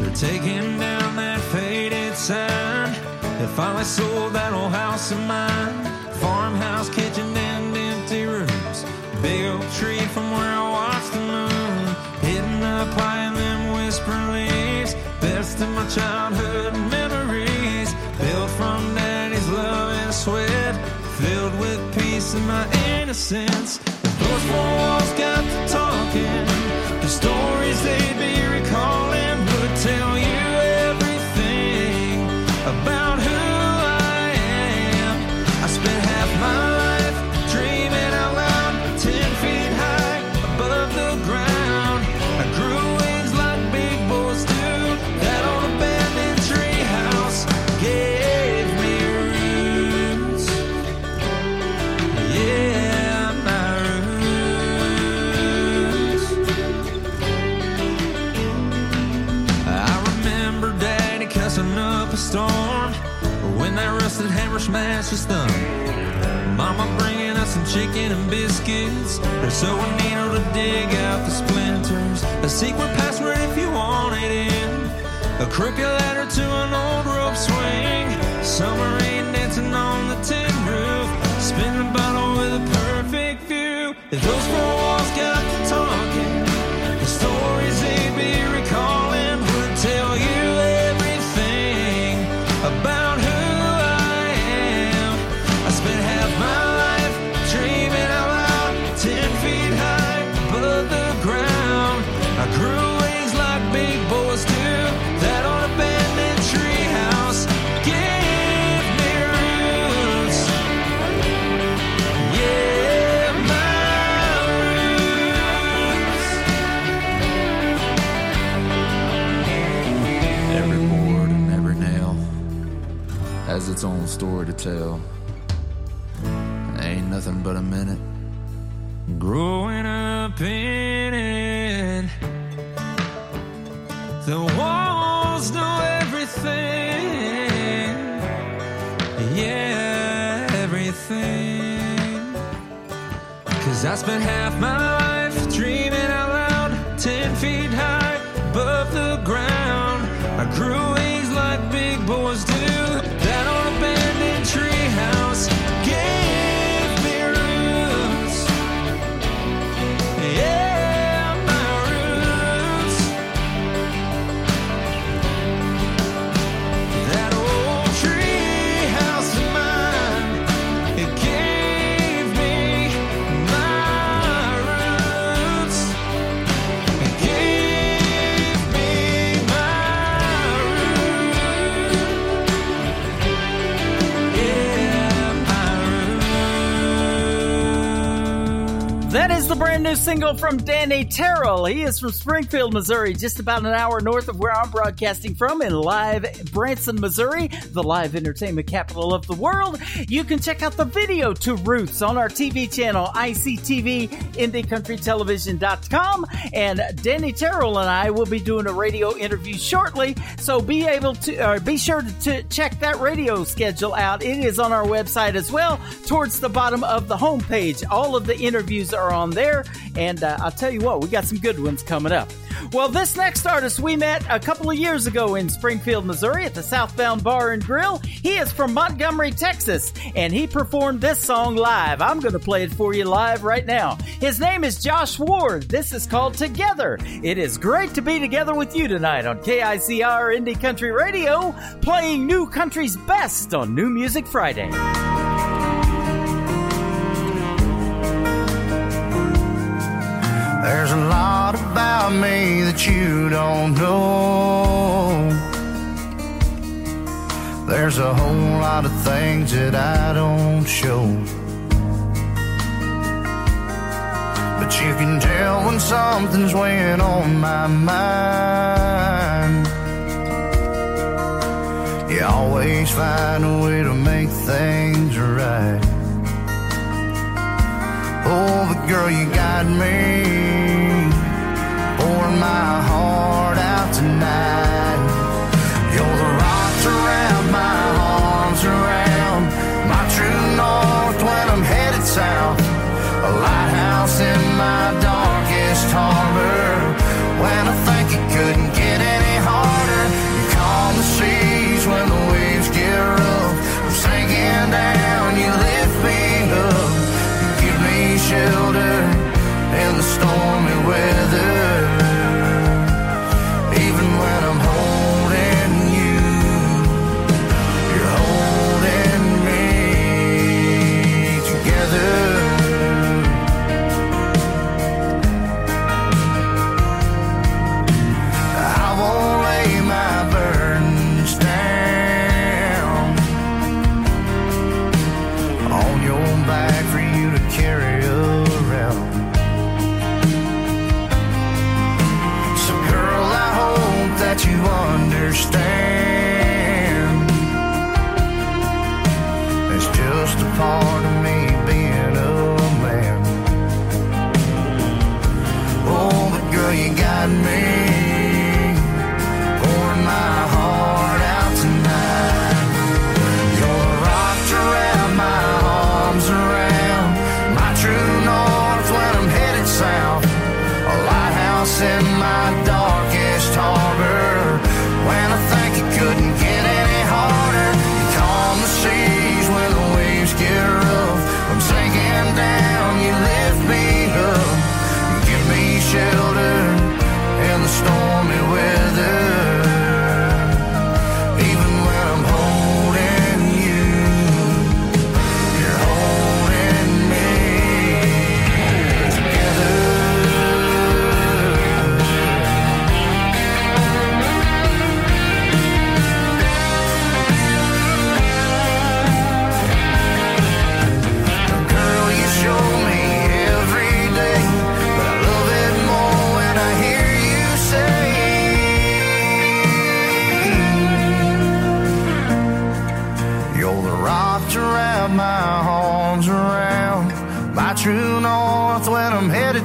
Speaker 11: They're Taking down
Speaker 30: that faded sign
Speaker 12: They finally sold that old house of mine. Farmhouse, kitchen, and empty rooms. Big old tree from where I watched the moon. Hitting up pine. Of my childhood memories. Built from daddy's love and sweat. Filled with peace and my innocence. Those walls got to smashed his thumb. Mama bringing us some chicken and biscuits. Her sewing needle to dig out the splinters. A secret password if you want it in. A crooked ladder to an old rope swing. Summer rain dancing on the tin roof. Spin the bottle with a perfect view. If those four walls got to talking, tell.
Speaker 31: Ain't nothing but a minute.
Speaker 12: Growing up in it, the walls know everything. Yeah, everything. Cause I spent half my life dreaming out loud, ten feet high above the ground. I grew wings like big boys do.
Speaker 3: The brand new single from Danny Terrell. He is from Springfield, Missouri, just about an hour north of where I'm broadcasting from in live Branson, Missouri, the live entertainment capital of the world. You can check out the video to Roots on our TV channel, ICTV, IndieCountryTelevision.com. And Danny Terrell and I will be doing a radio interview shortly, so be able to, uh, be sure to, to check that radio schedule out. It is on our website as well, towards the bottom of the homepage. All of the interviews are on there, and uh, I'll tell you what, we got some good ones coming up. Well, this next artist we met a couple of years ago in Springfield, Missouri at the Southbound Bar and Grill. He is from Montgomery, Texas, and he performed this song live. I'm going to play it for you live right now. His name is Josh Ward. This is called Together. It is great to be together with you tonight on KICR Indie Country Radio, playing new country's best on New Music Friday.
Speaker 18: Lot about me that you don't know. There's a whole lot of things that I don't show. But you can tell when something's weighing on my mind. You always find a way to make things right. Oh, but girl, you got me pouring my heart out tonight. You're the rocks around my arms around my true north when I'm headed south. A lighthouse in my darkest harbor. When I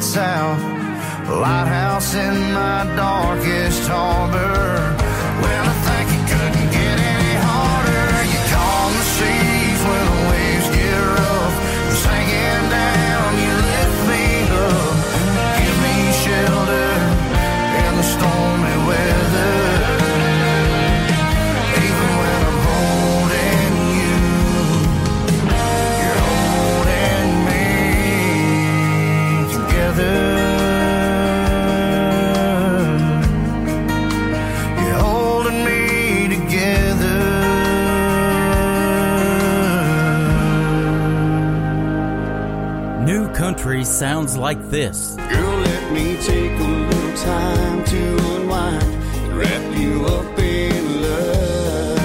Speaker 18: south, lighthouse in my darkest harbor.
Speaker 5: sounds like this.
Speaker 3: Girl, let me take a little time to unwind, wrap you up in love.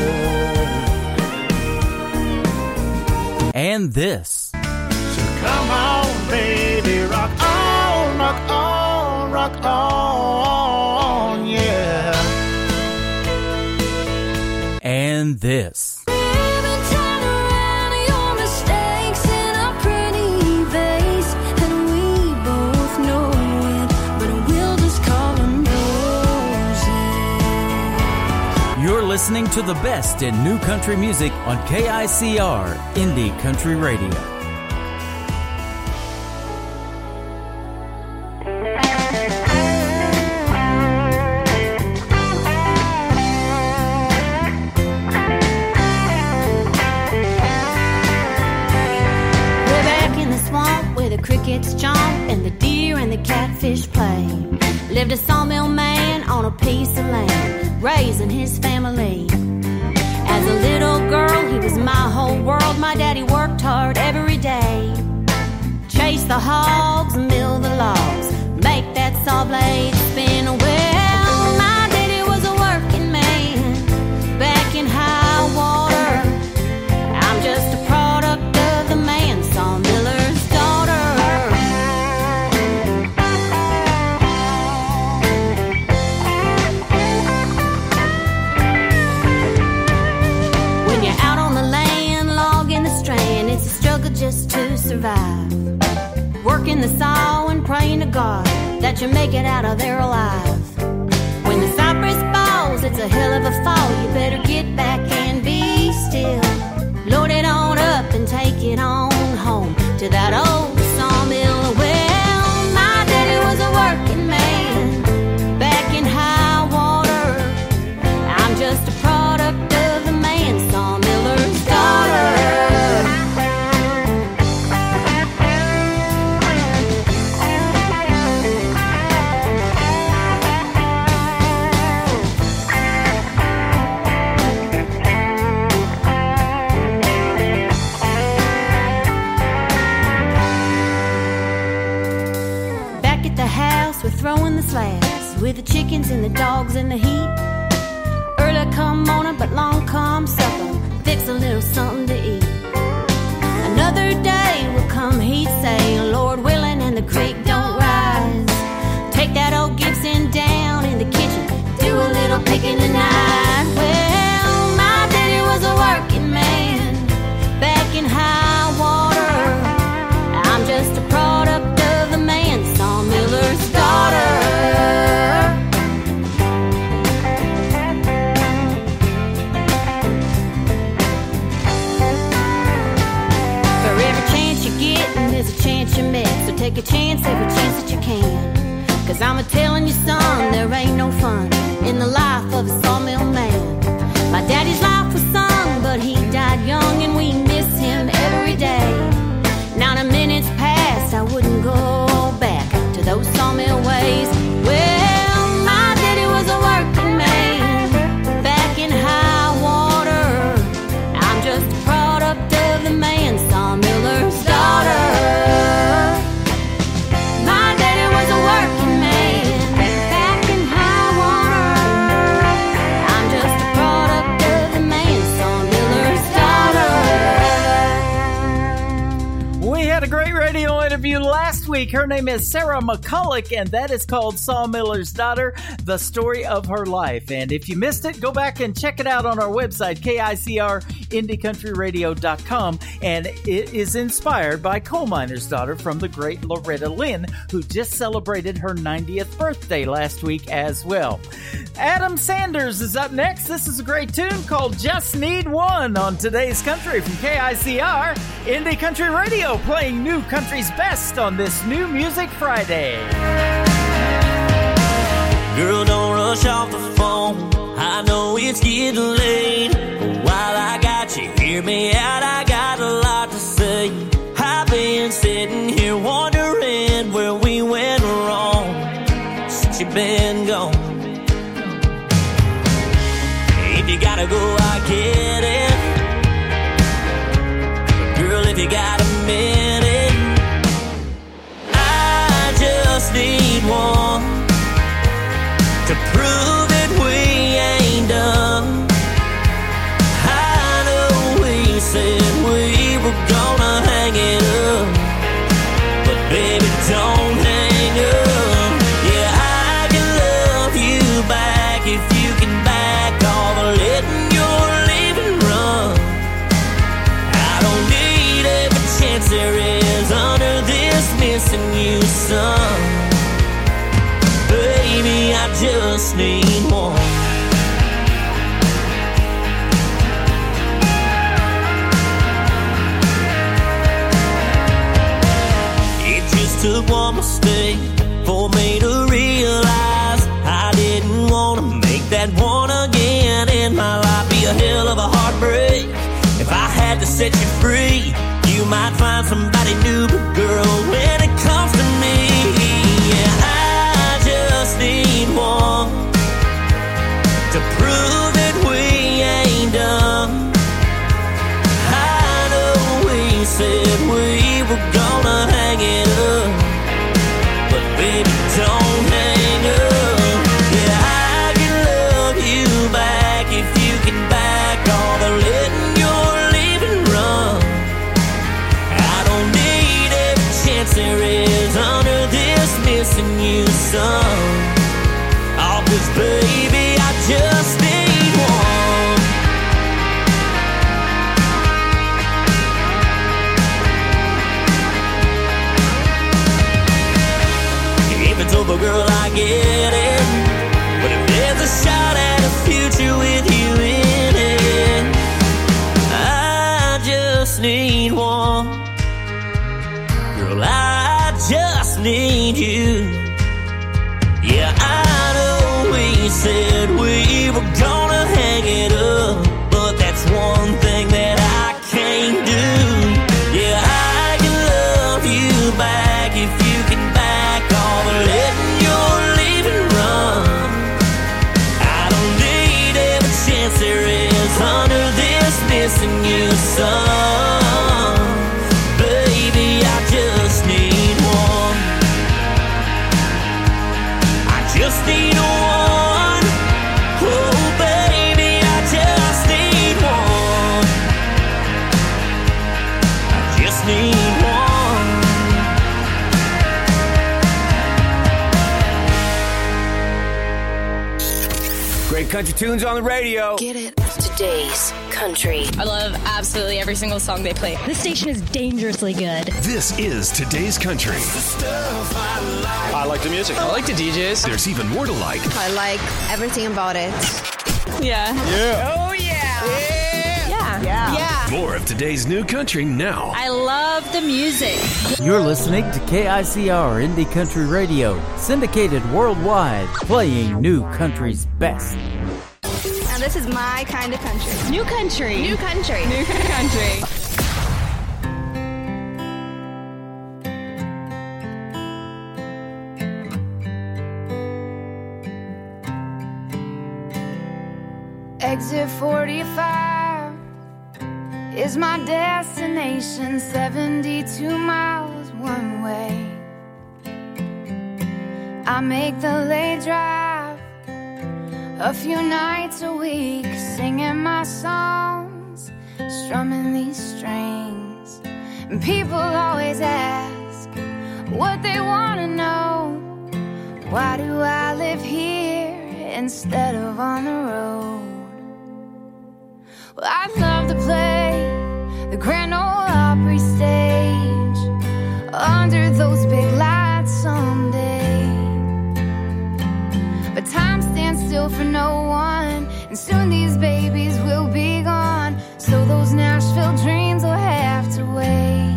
Speaker 5: And this.
Speaker 18: So come on, baby, rock on, rock on, rock on, yeah.
Speaker 5: And this. to the best in new country music on KICR Indie Country Radio.
Speaker 30: We're back in the swamp where the crickets and the deer and the catfish play. Lived a sawmill man on a piece of land, raising his family the hogs, mill the logs, make that saw blade saw and praying to God that you make it out of there alive. When the cypress falls, it's a hell of a fall. You better get back and be still. Load it on up and take it on home to that old in the heat. Early come morning, but long come
Speaker 3: week. Her name is Sarah McCulloch, and that is called Sawmiller's Daughter, the story of her life. And if you missed it, go back and check it out on our website, KICRIndieCountryRadio.com. And it is inspired by Coal Miner's Daughter from the great Loretta Lynn, who just celebrated her 90th birthday last week as well. Adam Sanders is up next. This is a great tune called Just Need One on today's country from KICR Indie Country Radio, playing new country's best on this New Music Friday.
Speaker 15: Girl, don't rush off the phone. I know it's getting late. But while I got you, hear me out. I got a lot to say. I've been sitting here wondering where we went wrong since you've been gone. If you gotta go, I get it. Might find somebody new, baby,
Speaker 32: country tunes on the radio.
Speaker 33: Get it. Today's country.
Speaker 20: I love absolutely every single song they play.
Speaker 33: This station is dangerously good.
Speaker 34: This is today's country.
Speaker 35: I like the music. I like the DJs.
Speaker 34: There's even more to like.
Speaker 20: I like everything about it. Yeah.
Speaker 34: Yeah.
Speaker 20: Oh yeah. Yeah. Yeah. Yeah.
Speaker 34: More of today's new country now.
Speaker 33: I love the music.
Speaker 36: You're listening to KICR Indie Country Radio, syndicated worldwide, playing new country's best.
Speaker 20: Now this is my kind of country.
Speaker 33: New country.
Speaker 20: New country. New country.
Speaker 14: Exit 45 is my destination, 72 miles one way. I make the late drive a few nights a week, singing my songs, strumming these strings. And people always ask what they want to know. Why do I live here instead of on the road? Well, I'd love to play the Grand Ole Opry stage under those big for no one, and soon these babies will be gone. So those Nashville dreams will have to wait.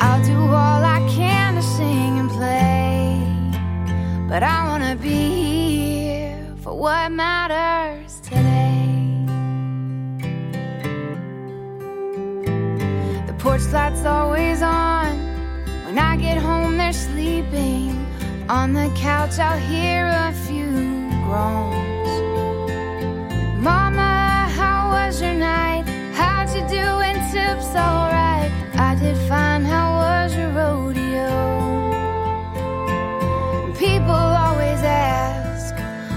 Speaker 14: I'll do all I can to sing and play, but I wanna be here for what matters today. The porch light's always on. When I get home, they're sleeping. On the couch, I'll hear a few groans. Mama, how was your night? How'd you do in tips? Alright, I did fine. How was your rodeo? People always ask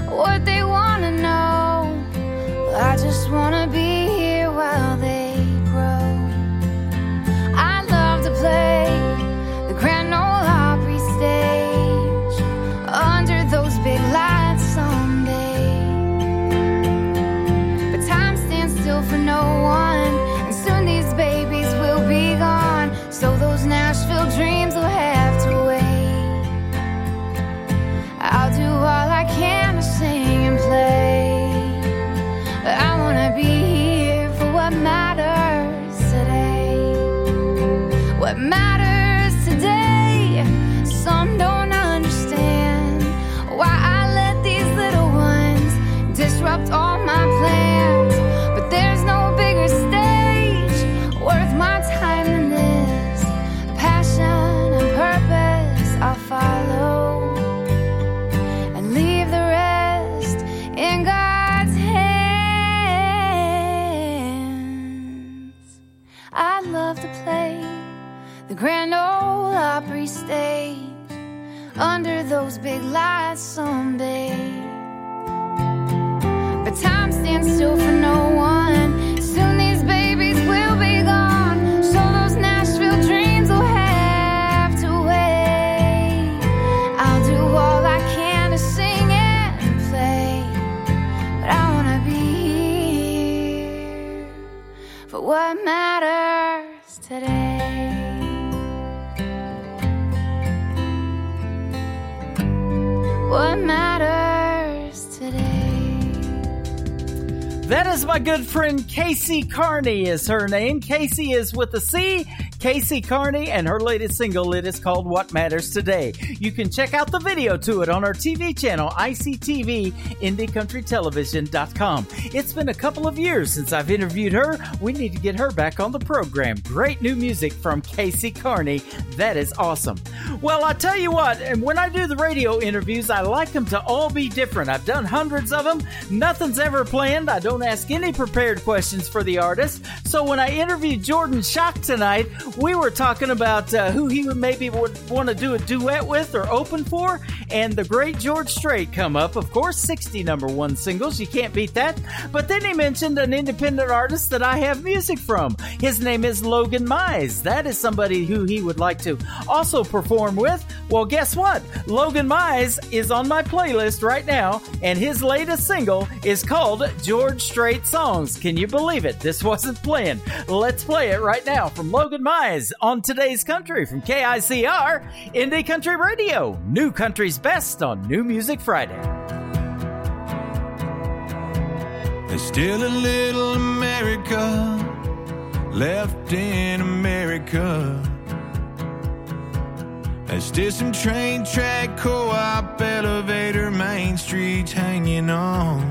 Speaker 14: what they wanna know. I just wanna be stage under those big lights someday. But time stands still for no one. Soon these babies will be gone. So those Nashville dreams will have to wait. I'll do all I can to sing and play. But I wanna be here for what matters today. What matters today?
Speaker 3: That is my good friend Casey Carney is her name. Casey is with a C. Casey Carney and her latest single it is called What Matters Today. You can check out the video to it on our TV channel ICTV IndieCountryTelevision.com. It's been a couple of years since I've interviewed her. We need to get her back on the program. Great new music from Casey Carney. That is awesome. Well, I tell you what, and when I do the radio interviews, I like them to all be different. I've done hundreds of them. Nothing's ever planned. I don't ask any prepared questions for the artist. So when I interviewed Jordan Shock tonight, we were talking about uh, who he would maybe would want to do a duet with or open for, and the great George Strait come up. Of course, 60 number one singles. You can't beat that. But then he mentioned an independent artist that I have music from. His name is Logan Mize. That is somebody who he would like to also perform with. Well, guess what? Logan Mize is on my playlist right now, and his latest single is called George Strait Songs. Can you believe it? This wasn't planned. Let's play it right now from Logan Mize on today's country from KICR Indie Country Radio. New Country's Best on New Music Friday.
Speaker 6: There's still a little America left in America. As distant train track, co op elevator, Main Street's hanging on.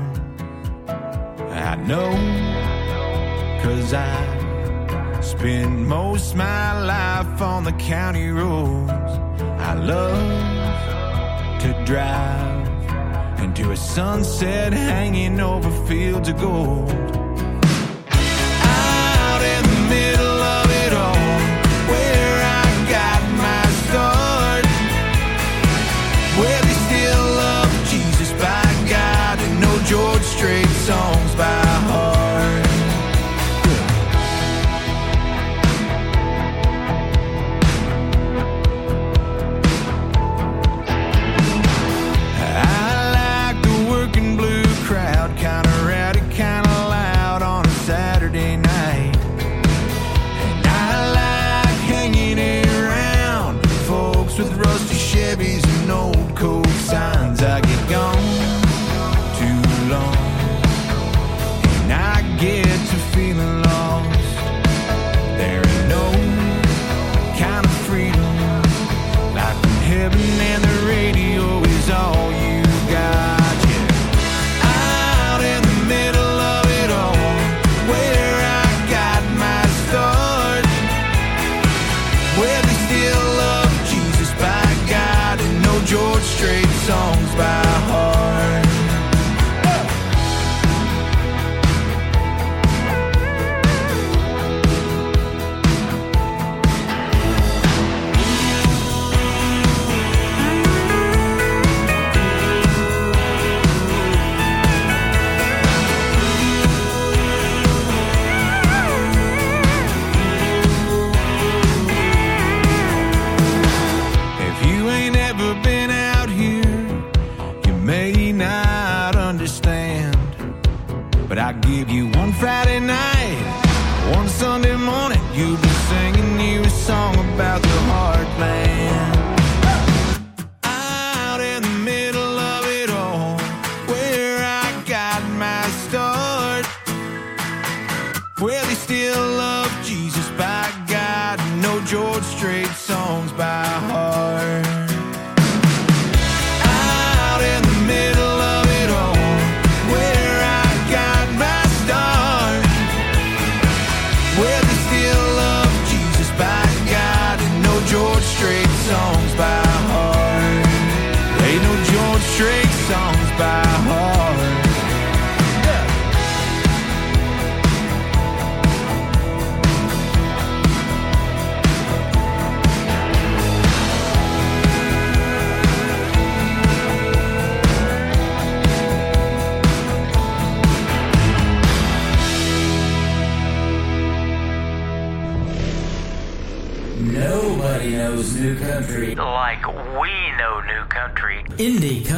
Speaker 6: I know, cause I spend most my life on the county roads. I love to drive into a sunset hanging over fields of gold. Songs by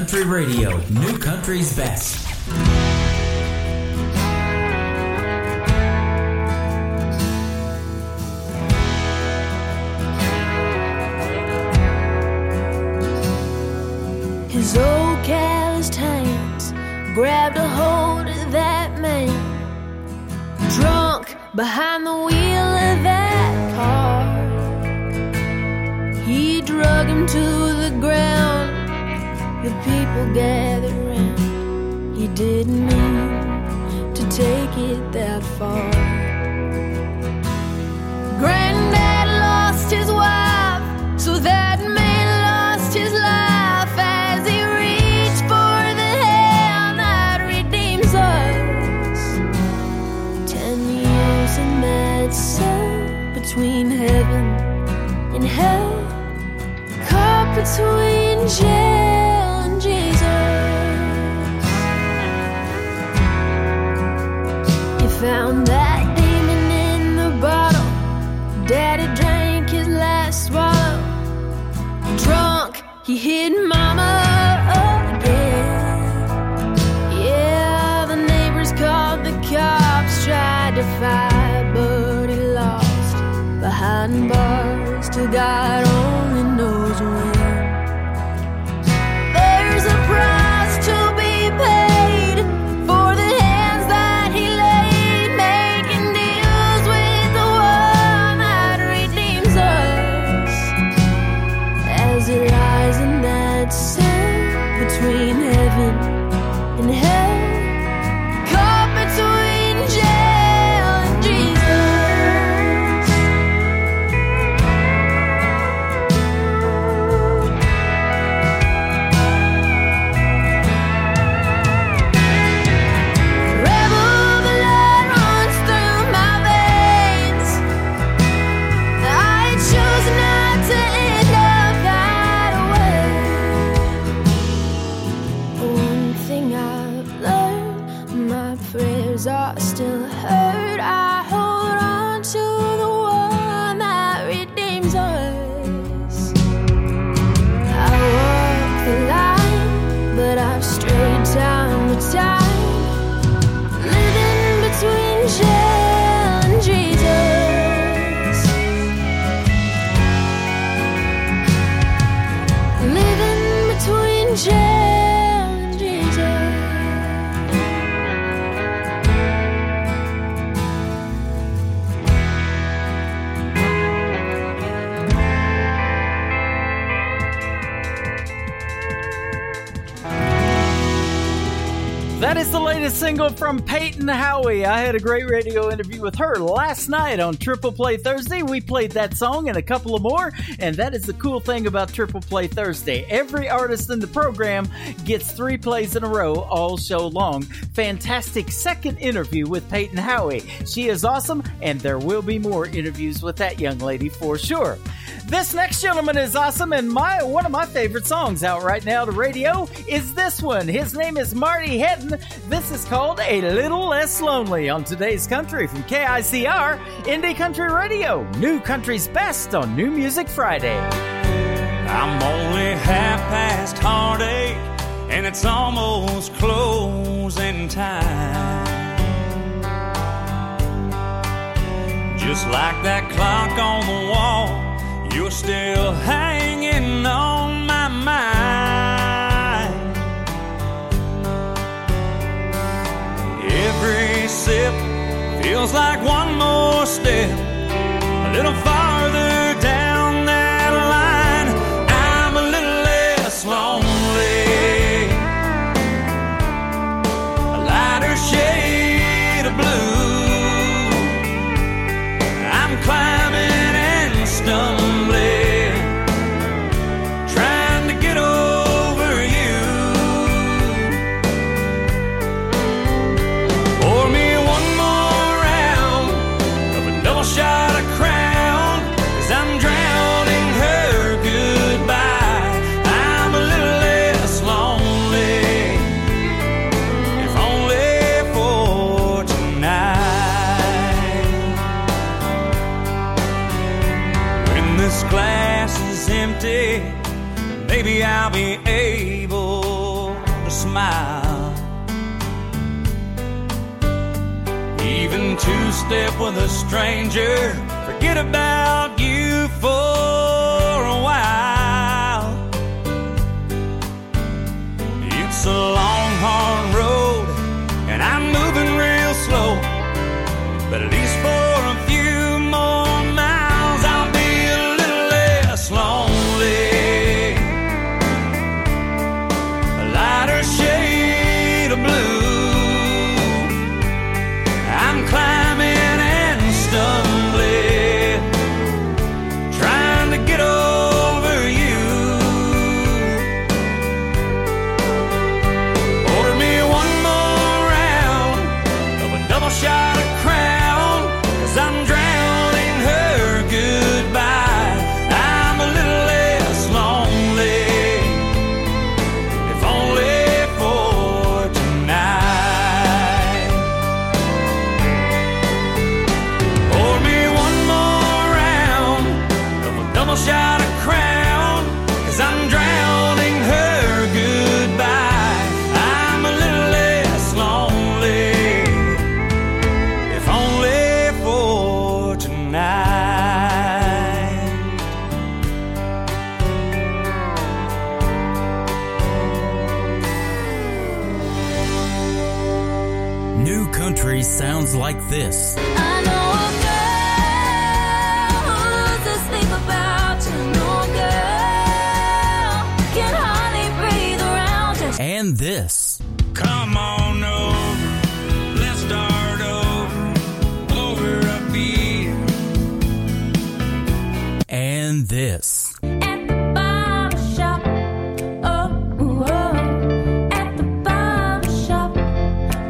Speaker 3: Country Radio, New Country's best.
Speaker 5: His old calloused hands grabbed a hold of that man, drunk behind the wheel of that car. He drug him to the ground. People gathered round. He didn't mean to take it that far. Granddad lost his wife, so that man lost his life as he reached for the hand that redeems us. Ten years in that cell between heaven and hell, caught between jail found that demon in the bottle. Daddy drank his last swallow. Drunk, he hit mama again. Yeah, the neighbors called the cops, tried to fight, but he lost behind bars to God
Speaker 3: single from Peyton Howie. I had a great radio interview with her last night on Triple Play Thursday. We played that song and a couple of more, and that is the cool thing about Triple Play Thursday. Every artist in the program gets three plays in a row all show long. Fantastic second interview with Peyton Howie. She is awesome, and there will be more interviews with that young lady for sure. This next gentleman is awesome, and my one of my favorite songs out right now to radio is this one. His name is Marty Hedden. This is called A Little Less Lonely on today's country from KICR Indie Country Radio. New Country's Best on New Music Friday.
Speaker 12: I'm only half past heartache, and it's almost closing time. Just like that clock on the wall, you're still hanging on my mind. Every sip feels like one more step, a little farther two step with a stranger, forget about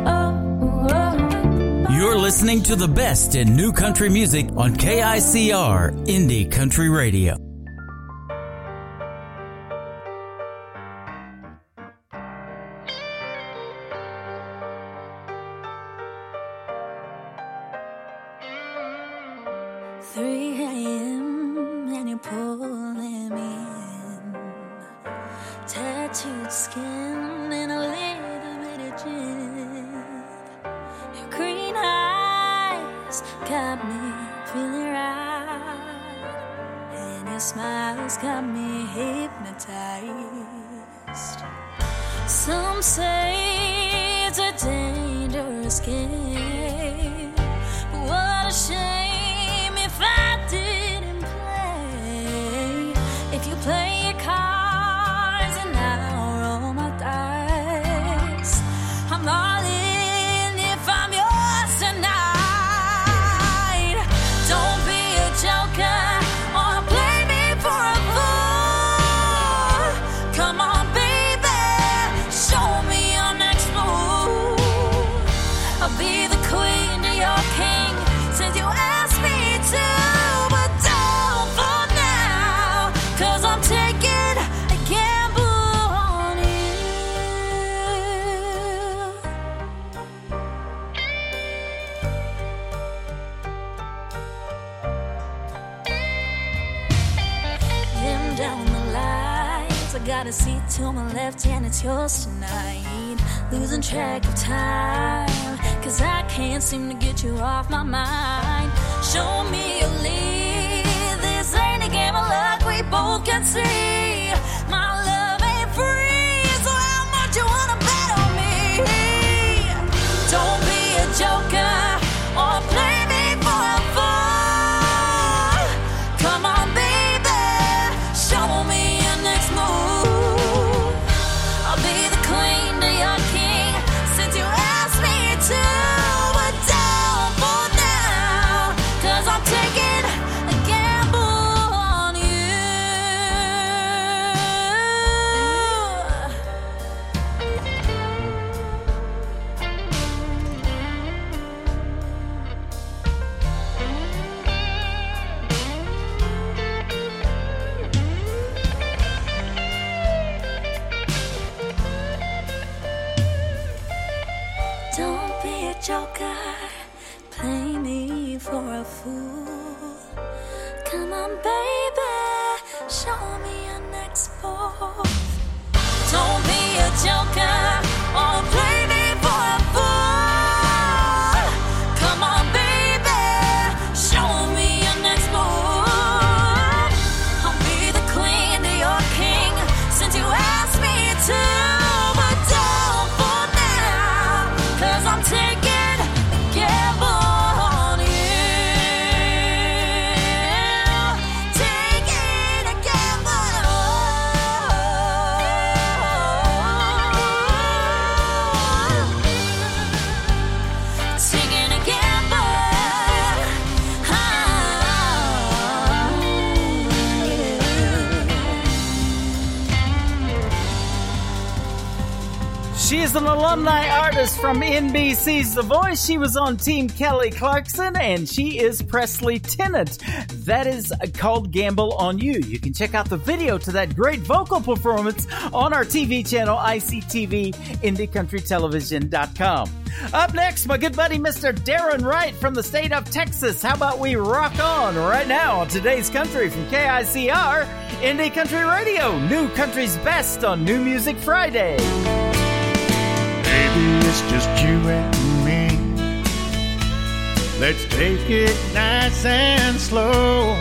Speaker 37: oh.
Speaker 5: You're listening to the best in new country music on KICR Indie Country Radio.
Speaker 3: From NBC's The Voice. She was on Team Kelly Clarkson, and she is Presley Tennant. That is called Gamble on You. You can check out the video to that great vocal performance on our TV channel, ICTV, IndieCountryTelevision.com. Up next, my good buddy, Mr. Darren Wright from the state of Texas. How about we rock on right now on today's country from KICR, Indie Country Radio, New Country's Best on New Music Friday.
Speaker 8: It's just you and me. Let's take it nice and slow.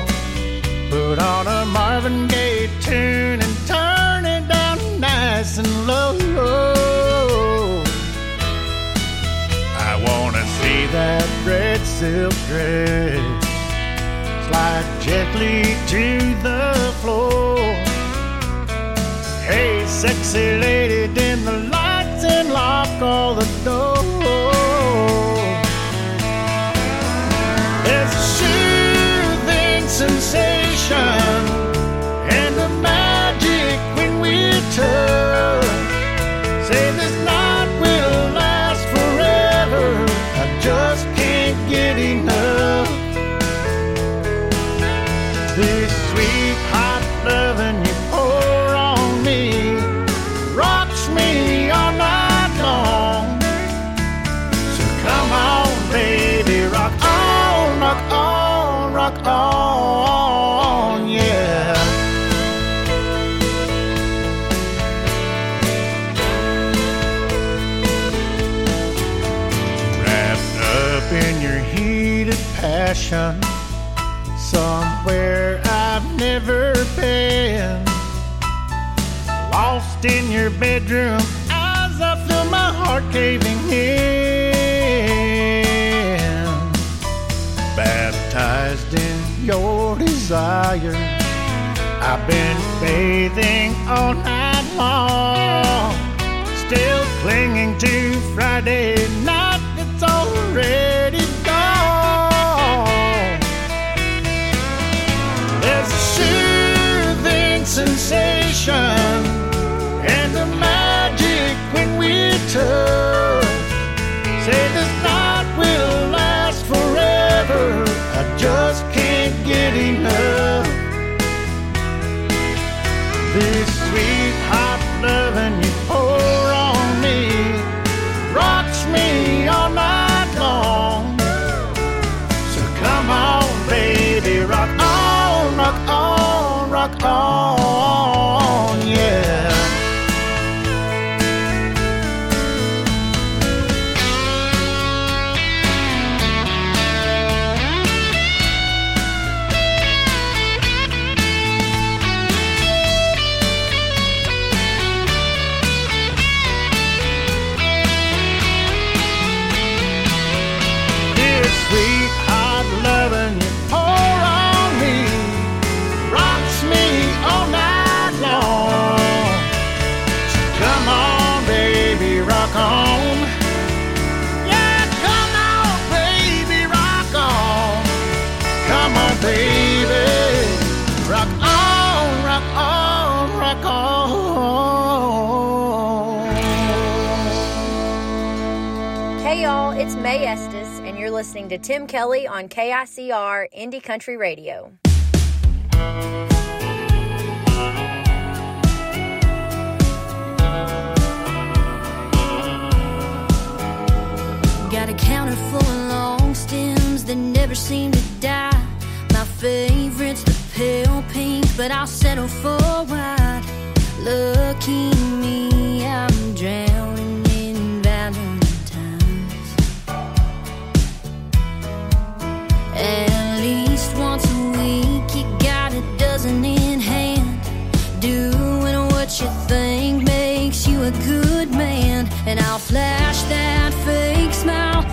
Speaker 8: Put on a Marvin Gaye tune and turn it down nice and low. I wanna see that red silk dress slide gently to the floor. Hey, sexy lady, dim the lock all the doors. There's a soothing sensation somewhere I've never been. Lost in your bedroom as I feel my heart caving in. Baptized in your desire, I've been bathing all night long. Still clinging to Friday night
Speaker 33: to Tim Kelly on KICR Indie Country Radio.
Speaker 5: Got a counter full of long stems that never seem to die. My favorite's the pale pink, but I'll settle for white. Lucky me, I'm drowning in hand. Doing what you think makes you a good man. And I'll flash that fake smile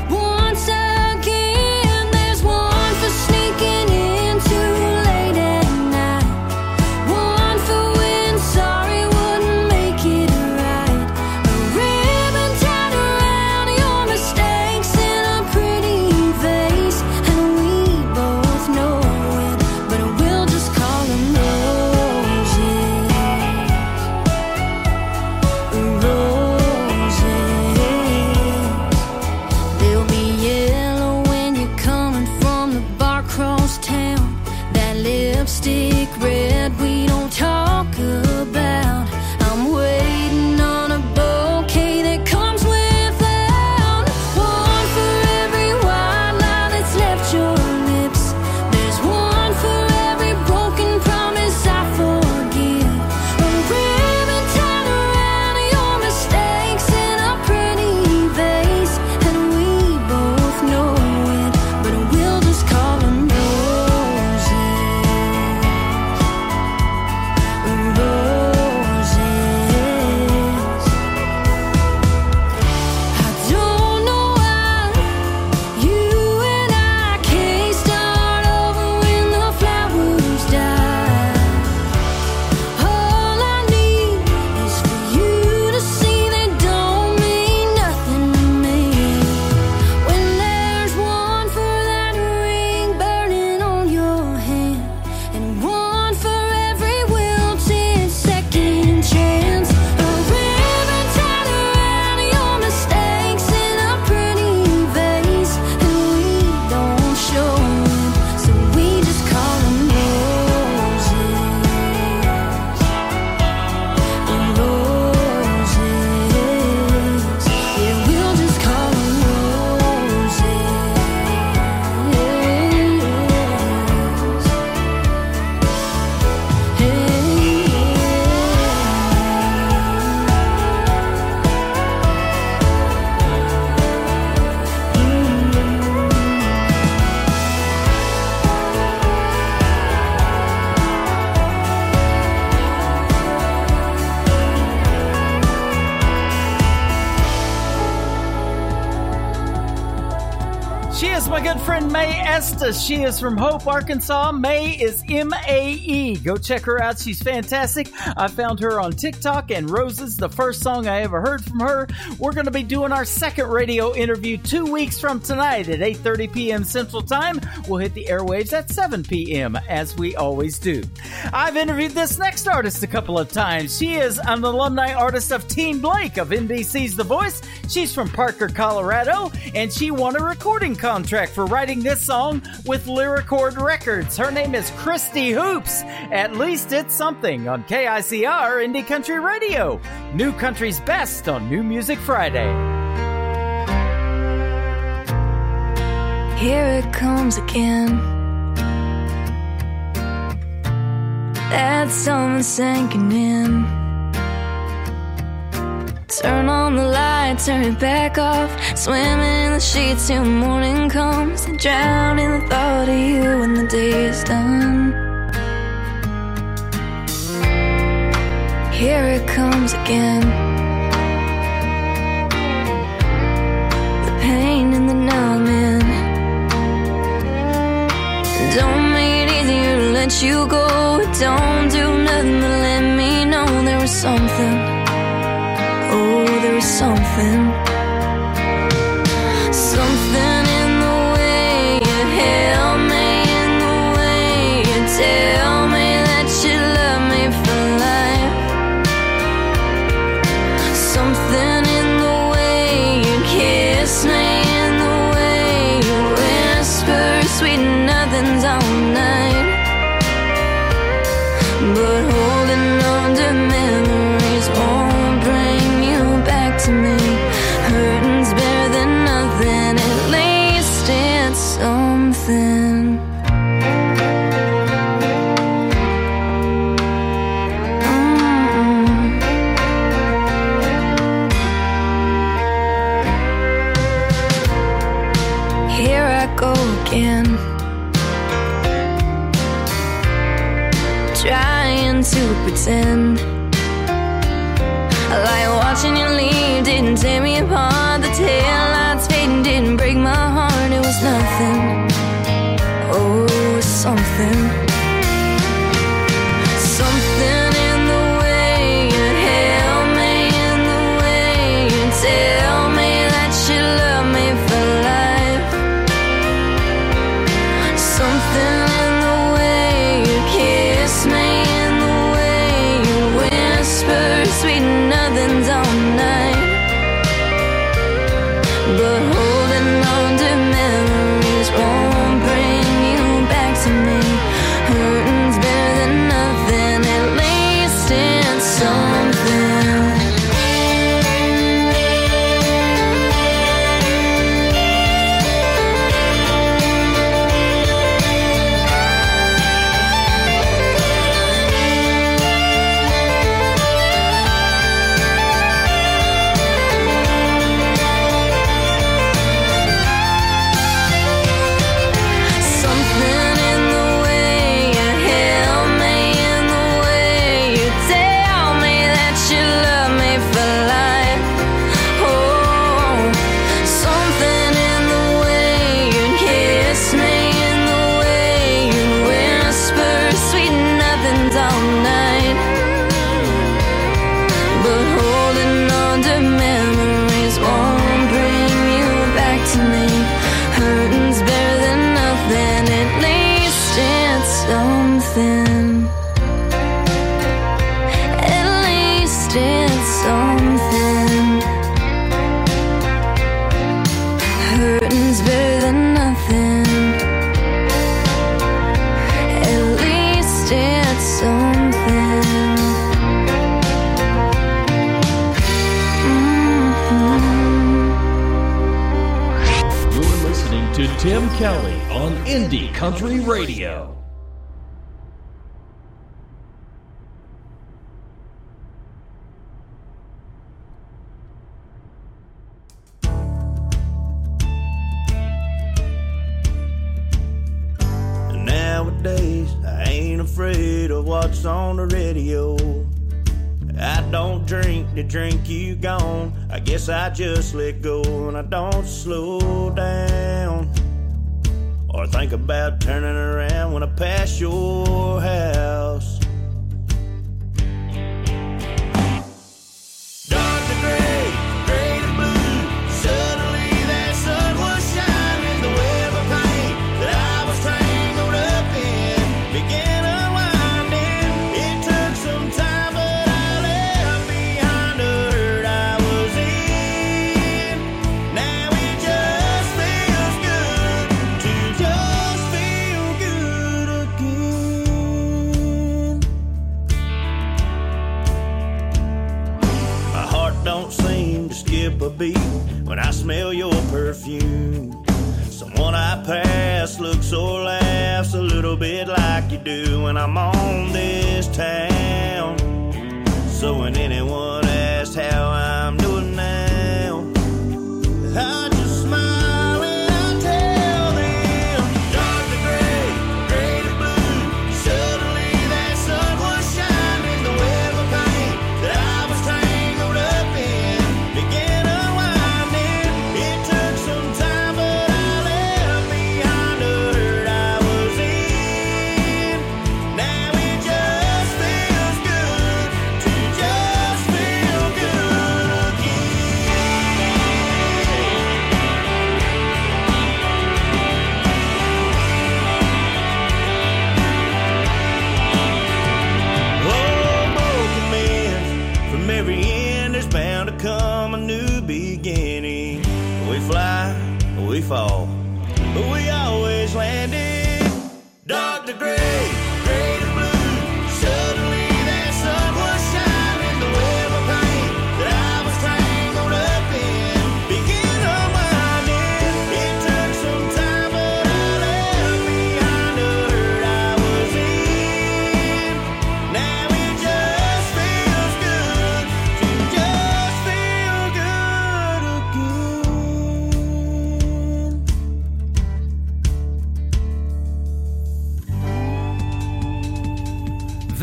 Speaker 3: She is from Hope, Arkansas. May is M A E. Go check her out. She's fantastic. I found her on TikTok and Roses, the first song I ever heard from her. We're going to be doing our second radio interview two weeks from tonight at 8:30 p.m. Central Time. We'll hit the airwaves at 7 p.m. as we always do. I've interviewed this next artist a couple of times. She is an alumni artist of Team Blake of NBC's The Voice. She's from Parker, Colorado, and she won a recording contract for writing this song with Lyricord Records. Her name is Christy Hoops. At least it's something on KICR Indie Country Radio. New Country's Best on New Music Friday.
Speaker 38: Here it comes again. That sun sinking in. Turn on the light, turn it back off. Swim in the sheets till morning comes. And drown in the thought of you when the day is done. Here it comes again. The pain and the numbing. Don't make it easier to let you go. Don't do nothing but let me know there was something. Oh, there is something.
Speaker 39: Country Radio.
Speaker 4: Nowadays, I ain't afraid of what's on the radio. I don't drink the drink you gone. I guess I just let go and I don't slow think about turning around when I pass your house.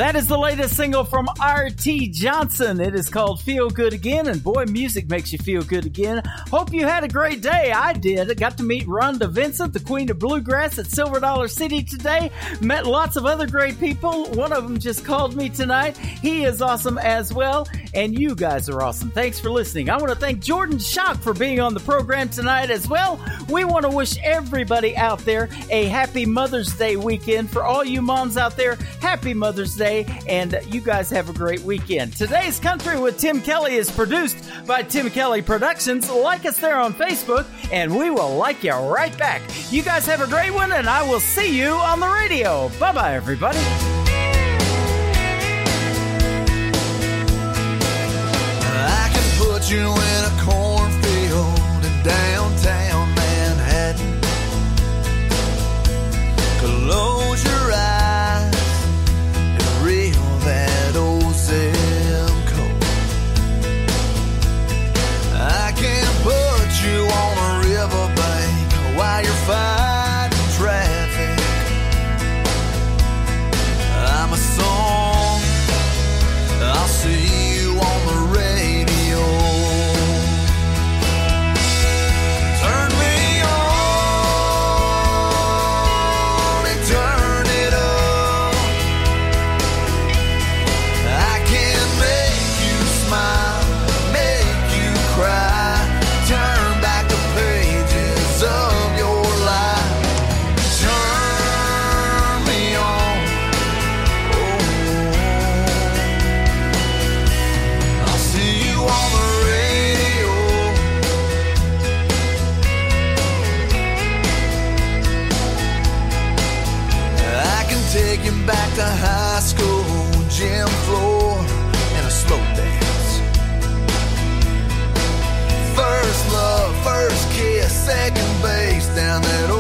Speaker 4: That
Speaker 3: is the latest single from R.T. Johnson. It is called Feel Good Again, and boy, music makes you feel good again. Hope you had a great day. I did. I got to meet Rhonda Vincent, the Queen of Bluegrass at Silver Dollar City today. Met lots of other great people. One of them just called me tonight. He is awesome as well, and you guys are awesome. Thanks for listening. I want to thank Jordan Shock for being on the program tonight as well. We want to wish everybody out there a happy Mother's Day weekend. For all you moms out there, happy Mother's Day, and you guys have a great weekend. Today's Country with Tim Kelly is produced by Tim Kelly Productions. Like us there on Facebook, and we will like you right back. You guys have a great one, and I will see you on the radio. Bye bye, everybody.
Speaker 18: I can put you in a cornfield in downtown down that